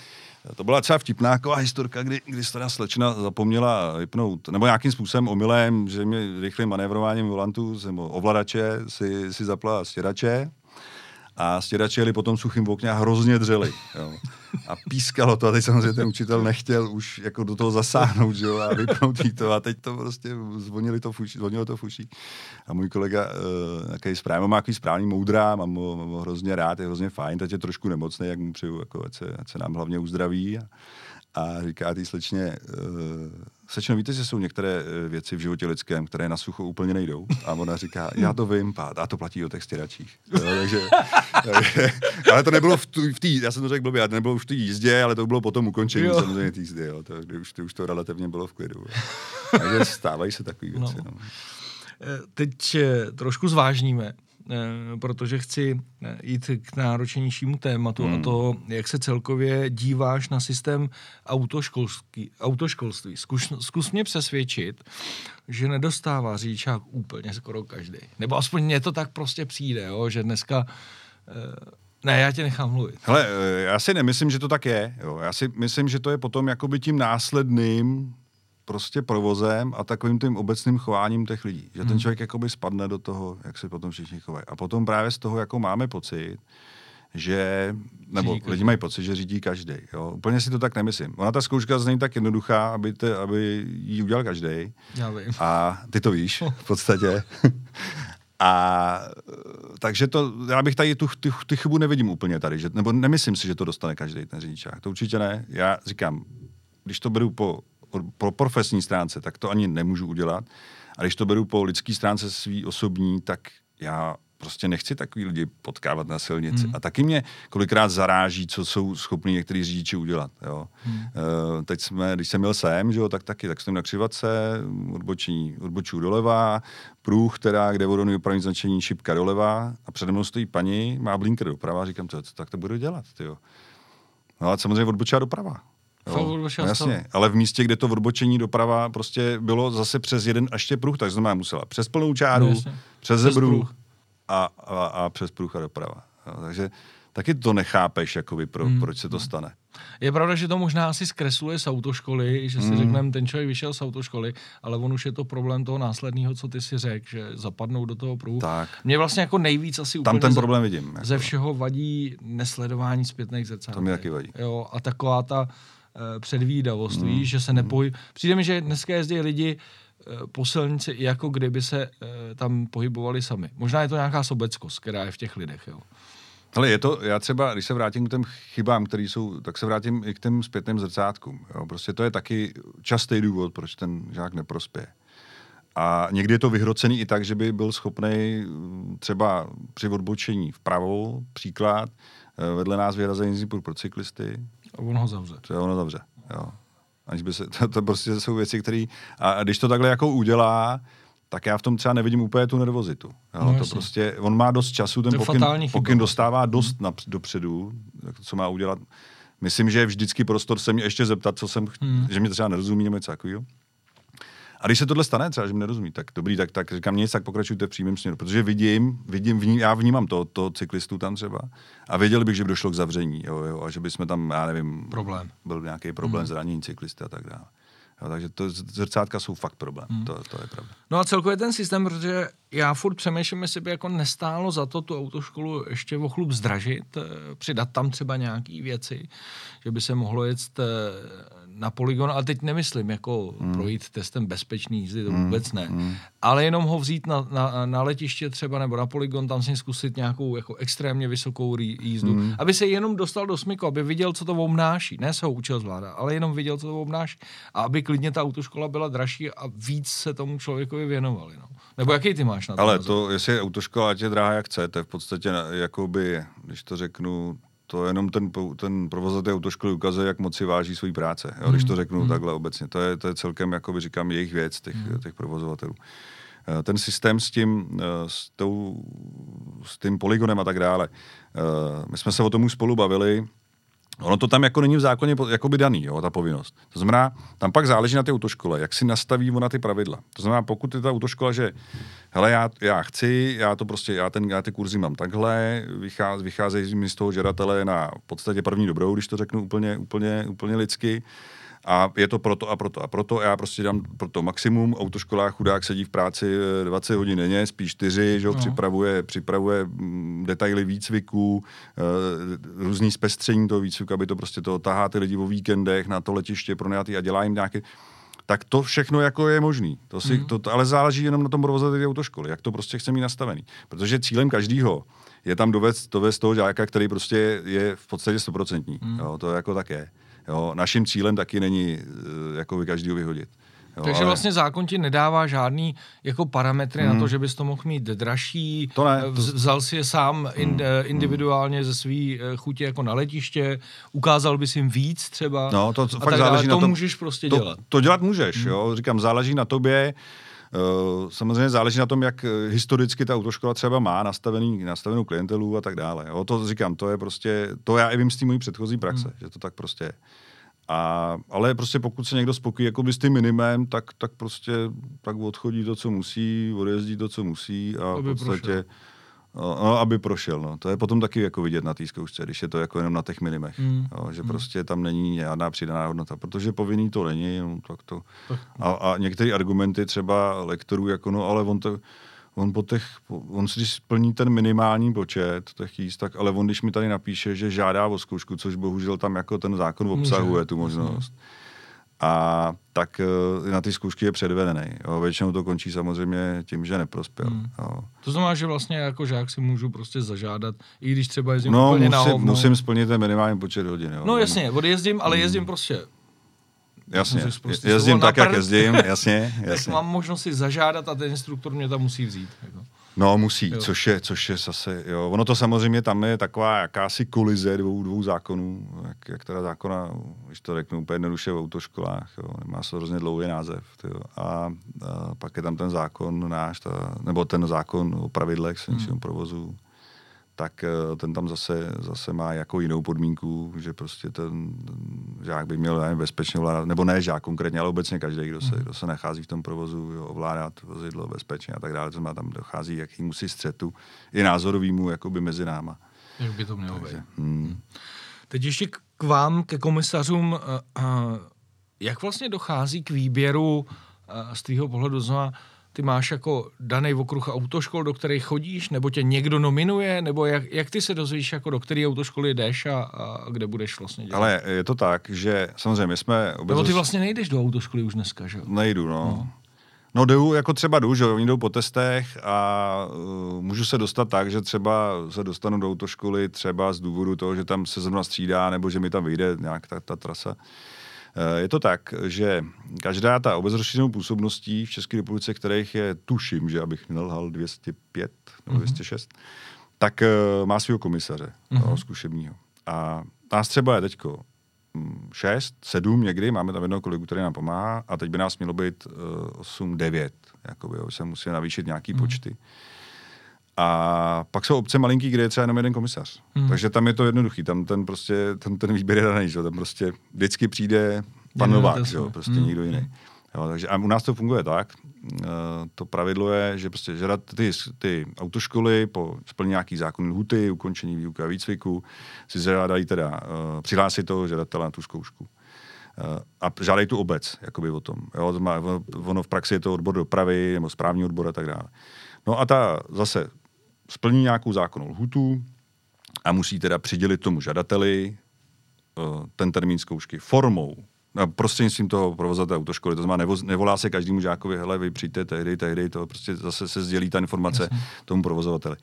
to byla třeba vtipná taková historka, kdy, kdy teda slečna zapomněla vypnout, nebo nějakým způsobem omylem, že mi rychlým manévrováním volantu nebo ovladače si, si zapla stěrače a stěrače jeli potom suchým okně a hrozně dřeli. Jo. A pískalo to a teď samozřejmě ten učitel nechtěl už jako do toho zasáhnout jo, a vypnout jí to a teď to prostě zvonili to fuší, zvonilo to fuší. A můj kolega, uh, jaký správný, má takový správný moudrá, mám ho, mám ho hrozně rád, je hrozně fajn, teď je trošku nemocný, jak mu přeju, jako, ať, se, ať se nám hlavně uzdraví. A, a říká té slečně, uh, Sečno, víte, že jsou některé eh, věci v životě lidském, které na sucho úplně nejdou? A ona říká, já to vím, pát, a to platí o těch stěračích. Jo, takže, takže, ale to nebylo v, v té, já jsem to řekl blbě, to nebylo už v té jízdě, ale to bylo potom ukončení jo. samozřejmě té jízdy, jo, to, kdy už, to, už to relativně bylo v klidu. Jo. Takže stávají se takové věci. No. No. Eh, teď trošku zvážníme. Eh, protože chci eh, jít k náročnějšímu tématu hmm. a to, jak se celkově díváš na systém autoškolství. autoškolství. Zkus, zkus mě přesvědčit, že nedostává řidičák úplně skoro každý. Nebo aspoň mně to tak prostě přijde, jo, že dneska eh, ne, já tě nechám mluvit. Hele, já si nemyslím, že to tak je. Jo. Já si myslím, že to je potom jakoby tím následným prostě provozem a takovým tím obecným chováním těch lidí. Že ten hmm. člověk jakoby spadne do toho, jak se potom všichni chovají. A potom právě z toho, jako máme pocit, že, nebo řídí lidi mají pocit, že řídí každý. Úplně si to tak nemyslím. Ona ta zkouška není tak jednoduchá, aby, te, aby ji udělal každý. Já vím. A ty to víš v podstatě. A takže to, já bych tady tu, tu, tu chybu nevidím úplně tady, že, nebo nemyslím si, že to dostane každý ten řidičák. To určitě ne. Já říkám, když to beru po po profesní stránce, tak to ani nemůžu udělat. A když to beru po lidské stránce svý osobní, tak já prostě nechci takový lidi potkávat na silnici. Hmm. A taky mě kolikrát zaráží, co jsou schopni některý řidiči udělat. Jo. Hmm. Uh, teď jsme, když jsem měl sem, že jo, tak taky, tak jsem na křivace, odbočení, odbočů doleva, průh, která, kde vodou opravní značení šipka doleva a přede mnou stojí paní, má blinker doprava, říkám, to, tak to budu dělat, tyjo. No a samozřejmě odbočila doprava. Jo, jasně, ale v místě, kde to odbočení doprava prostě bylo zase přes jeden až tě pruh, tak znamená musela přes plnou čáru, no, přes zebru a, a, a přes pruh a doprava. Jo, takže taky to nechápeš, jakoby, pro, hmm. proč se to stane. Je pravda, že to možná asi zkresluje z autoškoly, že si hmm. řekneme, ten člověk vyšel z autoškoly, ale on už je to problém toho následného, co ty si řekl, že zapadnou do toho pruhu. Tak. Mě vlastně jako nejvíc asi Tam ten problém vidím. Jako. Ze všeho vadí nesledování zpětných zrcátek. To mi taky vadí. Jo, a taková ta předvídavost, mm. víš, že se nepojí. Přijde mi, že dneska jezdí lidi eh, po silnici, jako kdyby se eh, tam pohybovali sami. Možná je to nějaká sobeckost, která je v těch lidech, jo. Ale je to, já třeba, když se vrátím k těm chybám, které jsou, tak se vrátím i k těm zpětným zrcátkům. Jo. Prostě to je taky častý důvod, proč ten žák neprospěje. A někdy je to vyhrocený i tak, že by byl schopný třeba při odbočení vpravo, příklad, vedle nás vyrazení pro cyklisty, a on ho zavře. To ono zavře, jo. Aniž by se, to, to prostě jsou věci, které... A, a když to takhle jako udělá, tak já v tom třeba nevidím úplně tu nervozitu. Jo, no, to prostě, on má dost času, ten pokyn, pokyn dostává dost hmm. dopředu, co má udělat. Myslím, že je vždycky prostor se mě ještě zeptat, co jsem, hmm. že mě třeba nerozumí nebo něco takového. A když se tohle stane, třeba, že mi nerozumí, tak dobrý, tak, tak říkám nic, tak pokračujte v přímém směru, protože vidím, vidím vní, já vnímám to, to cyklistu tam třeba a věděl bych, že by došlo k zavření, jo, jo, a že bychom tam, já nevím, problém. byl nějaký problém, hmm. zranění cyklisty a tak dále. Jo, takže to, zrcátka jsou fakt problém, hmm. to, to je pravda. No a celkově ten systém, protože já furt přemýšlím, jestli by jako nestálo za to tu autoškolu ještě o chlup zdražit, eh, přidat tam třeba nějaké věci, že by se mohlo jet eh, poligon, ale teď nemyslím jako hmm. projít testem bezpečný jízdy, to hmm. vůbec ne, hmm. ale jenom ho vzít na, na, na letiště třeba nebo na poligon, tam si zkusit nějakou jako extrémně vysokou jízdu, hmm. aby se jenom dostal do smyku, aby viděl, co to obnáší, ne se ho učil zvládat, ale jenom viděl, co to obnáší a aby klidně ta autoškola byla dražší a víc se tomu člověkovi věnovali. No. Nebo jaký ty máš na to? Ale to, jestli je autoškola, ať je drahá jak chcete, v podstatě, jakoby, když to řeknu, to jenom ten, ten provozatel autoškoly ukazuje, jak moc si váží své práce, jo, když to hmm. řeknu hmm. takhle obecně. To je, to je celkem, jakoby říkám, jejich věc, těch, hmm. těch provozovatelů. Eh, ten systém s tím, eh, s, tou, s tím poligonem a tak dále, eh, my jsme se o tom už spolu bavili, Ono to tam jako není v zákoně by daný, jo, ta povinnost. To znamená, tam pak záleží na té autoškole, jak si nastaví ona ty pravidla. To znamená, pokud je ta autoškola, že hele, já, já chci, já to prostě, já, ten, já ty kurzy mám takhle, vycház, vycházejí mi z toho žadatele na v podstatě první dobrou, když to řeknu úplně, úplně, úplně lidsky, a je to proto a proto a proto. Já prostě dám pro to maximum. Autoškola chudák sedí v práci 20 eh, hodin denně, spíš 4, že no. připravuje, připravuje mm, detaily výcviku, eh, různý zpestření toho výcviku, aby to prostě to tahá ty lidi o víkendech na to letiště pro a dělá jim nějaké tak to všechno jako je možný. To si, mm. to, to, ale záleží jenom na tom provozateli autoškoly, jak to prostě chce mít nastavený. Protože cílem každýho je tam dovést, dovést toho žáka, který prostě je v podstatě stoprocentní. Mm. Jo, to jako tak je. Jo, naším cílem taky není uh, jako by každý vyhodit. Jo, Takže ale... vlastně zákon ti nedává žádný jako parametry hmm. na to, že bys to mohl mít dražší. To ne. Vzal si je sám in, hmm. individuálně ze svý chutě jako na letiště, ukázal bys jim víc třeba. No, to, to fakt záleží to na tom. můžeš prostě to, dělat. To dělat můžeš, hmm. jo. Říkám, záleží na tobě. Uh, samozřejmě záleží na tom, jak historicky ta autoškola třeba má nastavený, nastavenou klientelu a tak dále. Jo. To říkám, to je prostě, to já i vím z té mojí předchozí praxe, hmm. že to tak prostě je. A, ale prostě pokud se někdo spokojí jako s tím minimem, tak, tak prostě tak odchodí to, co musí, odjezdí to, co musí a v podstatě... Prošel. No, aby prošel, no. To je potom taky jako vidět na té zkoušce, když je to jako jenom na těch minimech. Mm. Jo, že mm. prostě tam není žádná přidaná hodnota, protože povinný to není, no, tak to... A, a některé argumenty třeba lektorů, jako no, ale on to on po těch, on si splní ten minimální počet těch jíst, tak ale on když mi tady napíše, že žádá o zkoušku, což bohužel tam jako ten zákon obsahuje Může. tu možnost, a tak eh, na ty zkoušky je předvedený. Jo. Většinou to končí samozřejmě tím, že neprospěl. Hmm. Jo. To znamená, že vlastně jako žák si můžu prostě zažádat, i když třeba jezdím no, úplně musím, na musím splnit ten minimální počet hodin. Jo. No jasně, odjezdím, ale hmm. jezdím prostě Jasně, prostě jezdím tak, jak jezdím, jasně, jasně. tak mám možnost si zažádat a ten instruktor mě tam musí vzít. Jako. No musí, což je, což je zase, jo. Ono to samozřejmě tam je taková jakási kolize dvou, dvou zákonů, jak, jak teda zákona, když to řeknu úplně jednoduše v autoškolách, jo. má se hrozně dlouhý název. Tyjo. A, a, pak je tam ten zákon náš, ta, nebo ten zákon o pravidlech silničního hmm. provozu, tak eh, ten tam zase, zase má jako jinou podmínku, že prostě ten, žák by měl nevím, bezpečně ovládat, nebo ne žák konkrétně, ale obecně každý, kdo se, mhm. kdo se nachází v tom provozu, jo, ovládat vozidlo bezpečně a tak dále, to znamená, tam dochází jakýmu si střetu, i názorovýmu jakoby mezi náma. Jak by to mělo být. Hmm. Teď ještě k vám, ke komisařům, uh, uh, jak vlastně dochází k výběru z tvýho pohledu znamená, ty máš jako daný okruh autoškol, do kterých chodíš, nebo tě někdo nominuje, nebo jak, jak ty se dozvíš, jako do které autoškoly jdeš a, a kde budeš vlastně dělat? Ale je to tak, že samozřejmě my jsme... Obezos... Nebo ty vlastně nejdeš do autoškoly už dneska, že jo? Nejdu, no. no. No jdu, jako třeba jdu, že oni jdou po testech a uh, můžu se dostat tak, že třeba se dostanu do autoškoly třeba z důvodu toho, že tam se zrovna střídá, nebo že mi tam vyjde nějak ta, ta trasa. Eh, je to tak, že každá ta obec rozšířenou působností v České republice, kterých je, tuším, že abych nelhal 205 nebo 206, mm-hmm. tak uh, má svého komisaře mm-hmm. zkušebního. A nás třeba je teďko 6, hm, 7 někdy, máme tam jednoho kolegu, který nám pomáhá a teď by nás mělo být uh, 8, 9, jakoby, jo, se musí navýšit nějaký mm. počty. A pak jsou obce malinký, kde je třeba jenom jeden komisař. Hmm. Takže tam je to jednoduchý, tam ten prostě, ten, ten výběr je daný, že? tam prostě vždycky přijde pan Novák, že? prostě hmm. někdo jiný. Jo, takže a u nás to funguje tak, uh, to pravidlo je, že prostě žádat ty, ty autoškoly po splnění nějaký zákonný lhuty, ukončení výuky a výcviku, si žádají teda, uh, přihlásit toho žadatele na tu zkoušku. Uh, a žádají tu obec, jakoby o tom. Jo, to má, ono v praxi je to odbor dopravy nebo správní odbor a tak dále. No a ta zase splní nějakou zákonnou lhutu a musí teda přidělit tomu žadateli uh, ten termín zkoušky formou, prostřednictvím toho provozovatele autoškoly. To znamená, nevolá se každému žákovi, hele, vy přijďte tehdy, tehdy, to prostě zase se sdělí ta informace Jasně. tomu provozovateli.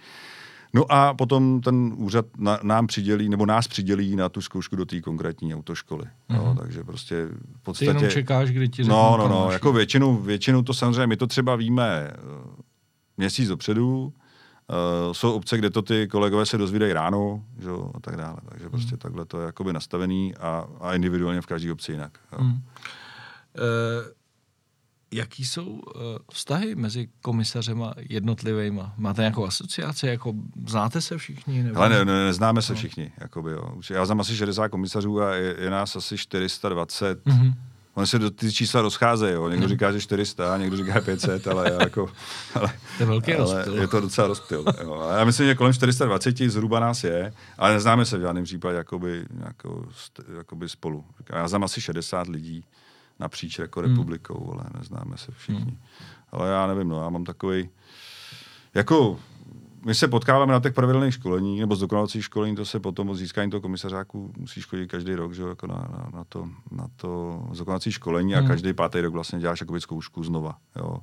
No a potom ten úřad na, nám přidělí, nebo nás přidělí na tu zkoušku do té konkrétní autoškoly. Mm-hmm. No, takže prostě v podstatě... Ty jenom čekáš, kdy ti No, no, no, jako většinu, většinu to samozřejmě, my to třeba víme eh, měsíc dopředu, Uh, jsou obce, kde to ty kolegové se dozvídají ráno, že, a tak dále. Takže hmm. prostě takhle to je jakoby nastavený a, a individuálně v každé obci jinak. Hmm. Uh, jaký jsou uh, vztahy mezi komisařema jednotlivýma? Máte nějakou asociaci? Jako, znáte se všichni? Nebo... Ale ne, ne, neznáme se no. všichni. Jakoby, jo. Já znám asi 60 komisařů a je, je nás asi 420. Mm-hmm. Oni se do ty čísla rozcházejí, jo. Někdo hmm. říká, že 400, někdo říká 500, ale jako... Ale, to je velký ale rozptyl. Je to docela rozptyl. Jo. Já myslím, že kolem 420 zhruba nás je, ale neznáme se v žádném případě jakoby, jako, jakoby spolu. Já znám asi 60 lidí napříč jako hmm. republikou, ale neznáme se všichni. Hmm. Ale já nevím, no, já mám takový jako my se potkáváme na těch pravidelných školení, nebo zdokonalovacích školení, to se potom od získání toho komisařáku musí školit každý rok, že, jako na, na, na, to, na to zdokonalovací školení hmm. a každý pátý rok vlastně děláš jakoby zkoušku znova. Jo.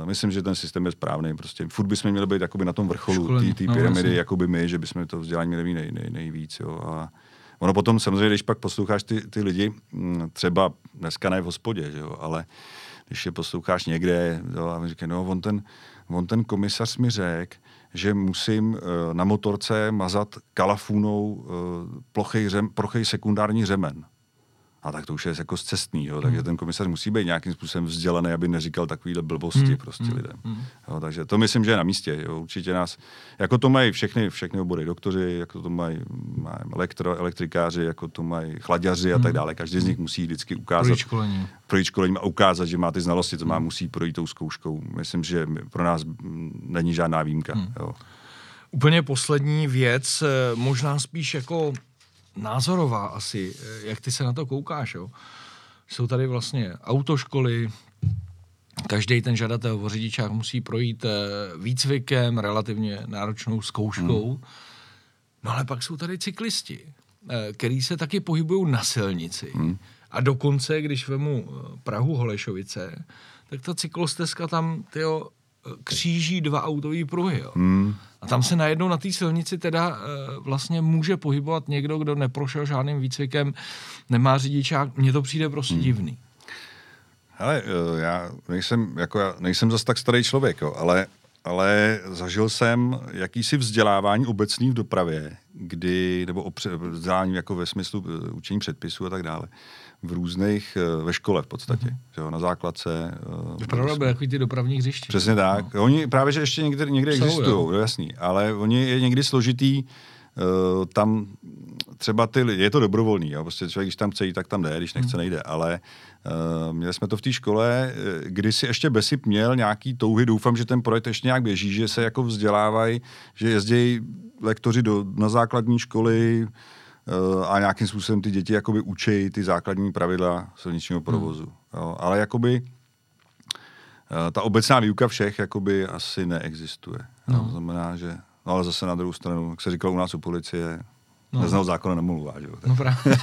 Uh, myslím, že ten systém je správný. Prostě furt bychom měli být jakoby na tom vrcholu té no, pyramidy, vlastně. jakoby my, že bychom to vzdělání měli nej, nej, nejvíc. Jo. A Ono potom samozřejmě, když pak posloucháš ty, ty lidi, mm, třeba dneska ne v hospodě, že jo, ale když je posloucháš někde jo, a říká, no on ten, on ten komisař mi řekl, že musím uh, na motorce mazat kalafůnou uh, plochej, řem, plochej sekundární řemen. A tak to už je jako zcestný, jo? takže hmm. ten komisař musí být nějakým způsobem vzdělaný, aby neříkal takovýhle blbosti hmm. prostě hmm. lidem. Hmm. Jo, takže to myslím, že je na místě. Jo? Určitě nás, jako to mají všechny, všechny obory, doktoři, jako to mají, mají elektro, elektrikáři, jako to mají chladěři a tak hmm. dále. Každý z nich musí vždycky ukázat. Projít školením. Projít školením a ukázat, že má ty znalosti, to má, musí projít tou zkouškou. Myslím, že pro nás není žádná výjimka. Hmm. Jo? Úplně poslední věc, eh, možná spíš jako názorová asi, eh, jak ty se na to koukáš. Jo? Jsou tady vlastně autoškoly, každý ten žadatel o řidičák musí projít eh, výcvikem, relativně náročnou zkouškou. Hmm. No ale pak jsou tady cyklisti, eh, který se taky pohybují na silnici. Hmm. A dokonce, když vemu Prahu Holešovice, tak ta cyklostezka tam tyjo, kříží dva autové pruhy. Jo. Hmm. A tam se najednou na té silnici teda e, vlastně může pohybovat někdo, kdo neprošel žádným výcvikem, nemá řidičák. Mně to přijde prostě hmm. divný. Ale eh, já nejsem, jako já nejsem zase tak starý člověk, jo, ale, ale zažil jsem jakýsi vzdělávání obecný v dopravě, kdy, nebo vzdělání jako ve smyslu eh, učení předpisů a tak dále v různých, eh, ve škole v podstatě, mm-hmm. jo, na základce. Vypadalo by jako ty dopravní hřiště. Přesně tak. No. Oni právě, že ještě někde, někde existují, jo. jasný, ale oni je někdy složitý, uh, tam třeba ty lidi, je to dobrovolný, jo, prostě člověk, když tam chce jít, tak tam jde, když nechce, mm. nejde, ale uh, měli jsme to v té škole, kdy si ještě Besip měl nějaký touhy, doufám, že ten projekt ještě nějak běží, že se jako vzdělávají, že jezdí lektoři do, na základní školy, a nějakým způsobem ty děti jakoby učí ty základní pravidla silničního provozu. Hmm. Jo. Ale jakoby eh, ta obecná výuka všech jakoby asi neexistuje. No. To znamená, že No ale zase na druhou stranu, jak se říkalo u nás u policie, No. Neznal zákona nemluvá, že jo? No právě.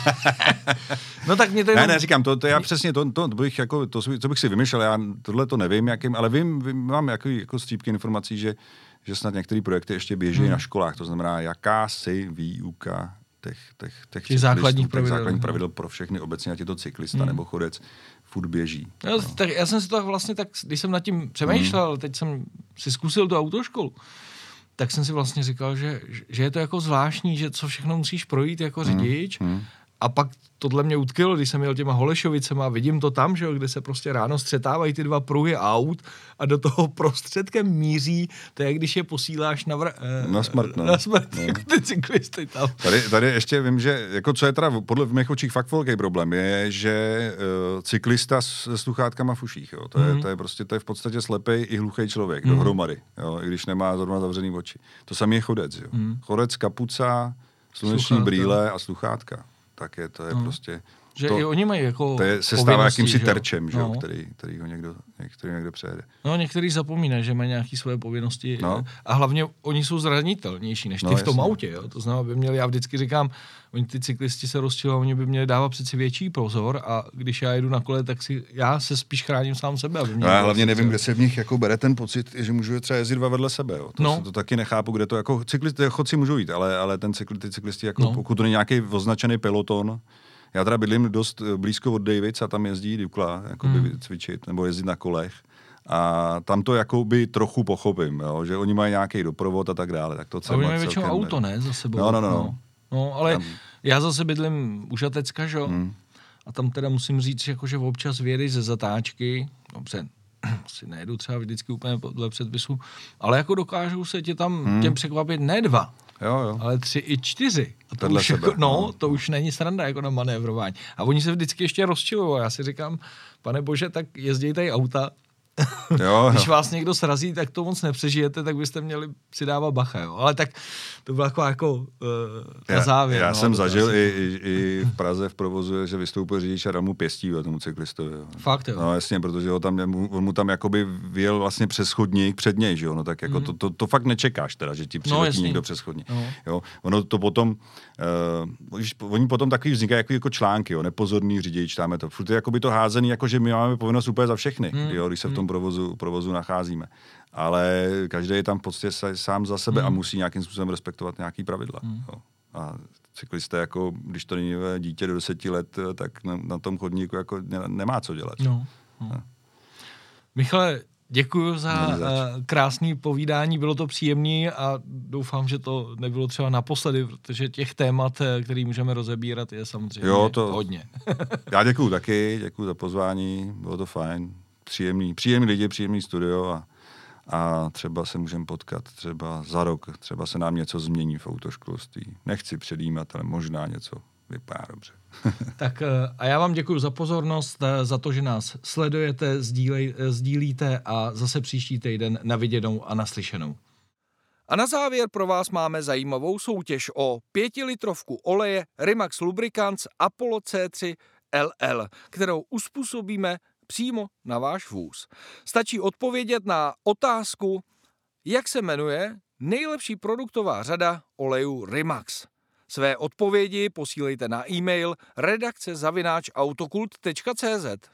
no tak mě to jenom... Ne, ne, říkám, to, to já přesně, to, to, to, bych, jako, to, to bych si vymyšlel, já tohle to nevím, jakým, ale vím, vím mám jako, jako střípky informací, že, že snad některé projekty ještě běží hmm. na školách, to znamená jakási výuka těch, těch, těch, těch základních pravidel, základních pravidel pro všechny obecně, ať je to cyklista hmm. nebo chodec, furt běží. No, no. Tak já jsem si to vlastně tak, když jsem nad tím přemýšlel, hmm. teď jsem si zkusil tu autoškolu, tak jsem si vlastně říkal, že, že je to jako zvláštní, že co všechno musíš projít jako hmm. řidič hmm. A pak tohle mě utkilo, když jsem jel těma Holešovicema, vidím to tam, že jo, kde se prostě ráno střetávají ty dva pruhy aut a do toho prostředkem míří, to je, když je posíláš na, vr- eh, na smrt, no. na smrt no. jako ty cyklisty tam. Tady, tady ještě vím, že jako co je teda podle v mých očích fakt velký problém, je, že uh, cyklista s sluchátkama v uších, jo. To, mm. je, mhm. to je prostě, to je v podstatě slepý i hluchý člověk mm. dohromady, jo, i když nemá zrovna zavřený oči. To samý je chodec, jo. Mm. Chodec, kapuca, sluneční brýle a sluchátka tak je to je no. prostě... Že to, i oni mají jako To je, se stává jakýmsi terčem, že no. který, který ho někdo, který někdo přejede. No, některý zapomínají, že mají nějaké svoje povinnosti no. a hlavně oni jsou zranitelnější než ty no, v tom jasně. autě. Jo? To znamená, by měli, já vždycky říkám, oni ty cyklisti se rozčilují, oni by měli dávat přeci větší pozor a když já jedu na kole, tak si já se spíš chráním sám sebe. Aby no, já hlavně nevím, kde se v nich jako bere ten pocit, že můžu třeba jezdit dva vedle sebe. Jo. To, no. to taky nechápu, kde to jako cyklisti, chodci můžou jít, ale, ale ten cykl, ty cyklisti, jako, no. pokud to není nějaký označený peloton, já teda bydlím dost eh, blízko od Davids a tam jezdí Dukla jako hmm. cvičit nebo jezdit na kolech. A tam to jakoby trochu pochopím, jo, že oni mají nějaký doprovod a tak dále. Tak to celé, a oni mají většinou auto, ne, za sebou. No, no, no. no. no ale tam... já zase bydlím u Žatecka, že hmm. A tam teda musím říct, jako, že občas vědy ze zatáčky, dobře, si nejedu třeba vždycky úplně podle předpisu, ale jako dokážou se tě tam hmm. těm překvapit ne dva, Jo, jo. Ale tři i čtyři. A to už, jako, no, no, to už není sranda jako na manévrování. A oni se vždycky ještě rozčilují. Já si říkám, pane bože, tak jezdějte auta, Jo, Když vás někdo srazí, tak to moc nepřežijete, tak byste měli si dávat bacha. Jo. Ale tak to bylo jako, jako uh, na závěr. Já, já no, jsem zažil i, i, i, v Praze v provozu, že vystoupil řidič a dal mu pěstí tomu cyklistovi. Jo. Fakt jo. No jasně, protože ho tam, on mu tam jakoby vyjel vlastně přes chodník před něj, že jo. No tak jako mm. to, to, to, fakt nečekáš teda, že ti přiletí no, někdo přes chodník. No. Jo. Ono to potom, uh, oni potom takový vznikají jako, jako články, jo. nepozorný řidič, tam je to. Furt je jakoby to házený, jako že my máme povinnost úplně za všechny, mm. jo, když se v tom provozu, provozu nacházíme. Ale každý je tam v podstatě sám za sebe mm. a hmm. musí nějakým způsobem respektovat nějaký pravidla. Mm. Jo. A Cyklista, jako, když to není dítě do deseti let, tak na, na tom chodníku jako nemá co dělat. No, no. Michale, Děkuji za uh, krásný povídání, bylo to příjemný a doufám, že to nebylo třeba naposledy, protože těch témat, eh, který můžeme rozebírat, je samozřejmě jo, to, hodně. já děkuji taky, děkuji za pozvání, bylo to fajn, příjemný, příjemný lidi, příjemný studio a, a třeba se můžeme potkat třeba za rok, třeba se nám něco změní v autoškolství. Nechci předjímat, ale možná něco vypadá dobře. tak eh, a já vám děkuji za pozornost, eh, za to, že nás sledujete, sdílej, eh, sdílíte a zase příští týden na viděnou a naslyšenou. A na závěr pro vás máme zajímavou soutěž o pětilitrovku oleje Rimax Lubricants Apollo C3 LL, kterou uspůsobíme přímo na váš vůz. Stačí odpovědět na otázku, jak se jmenuje nejlepší produktová řada olejů Rimax. Své odpovědi posílejte na e-mail redakce autokult.cz.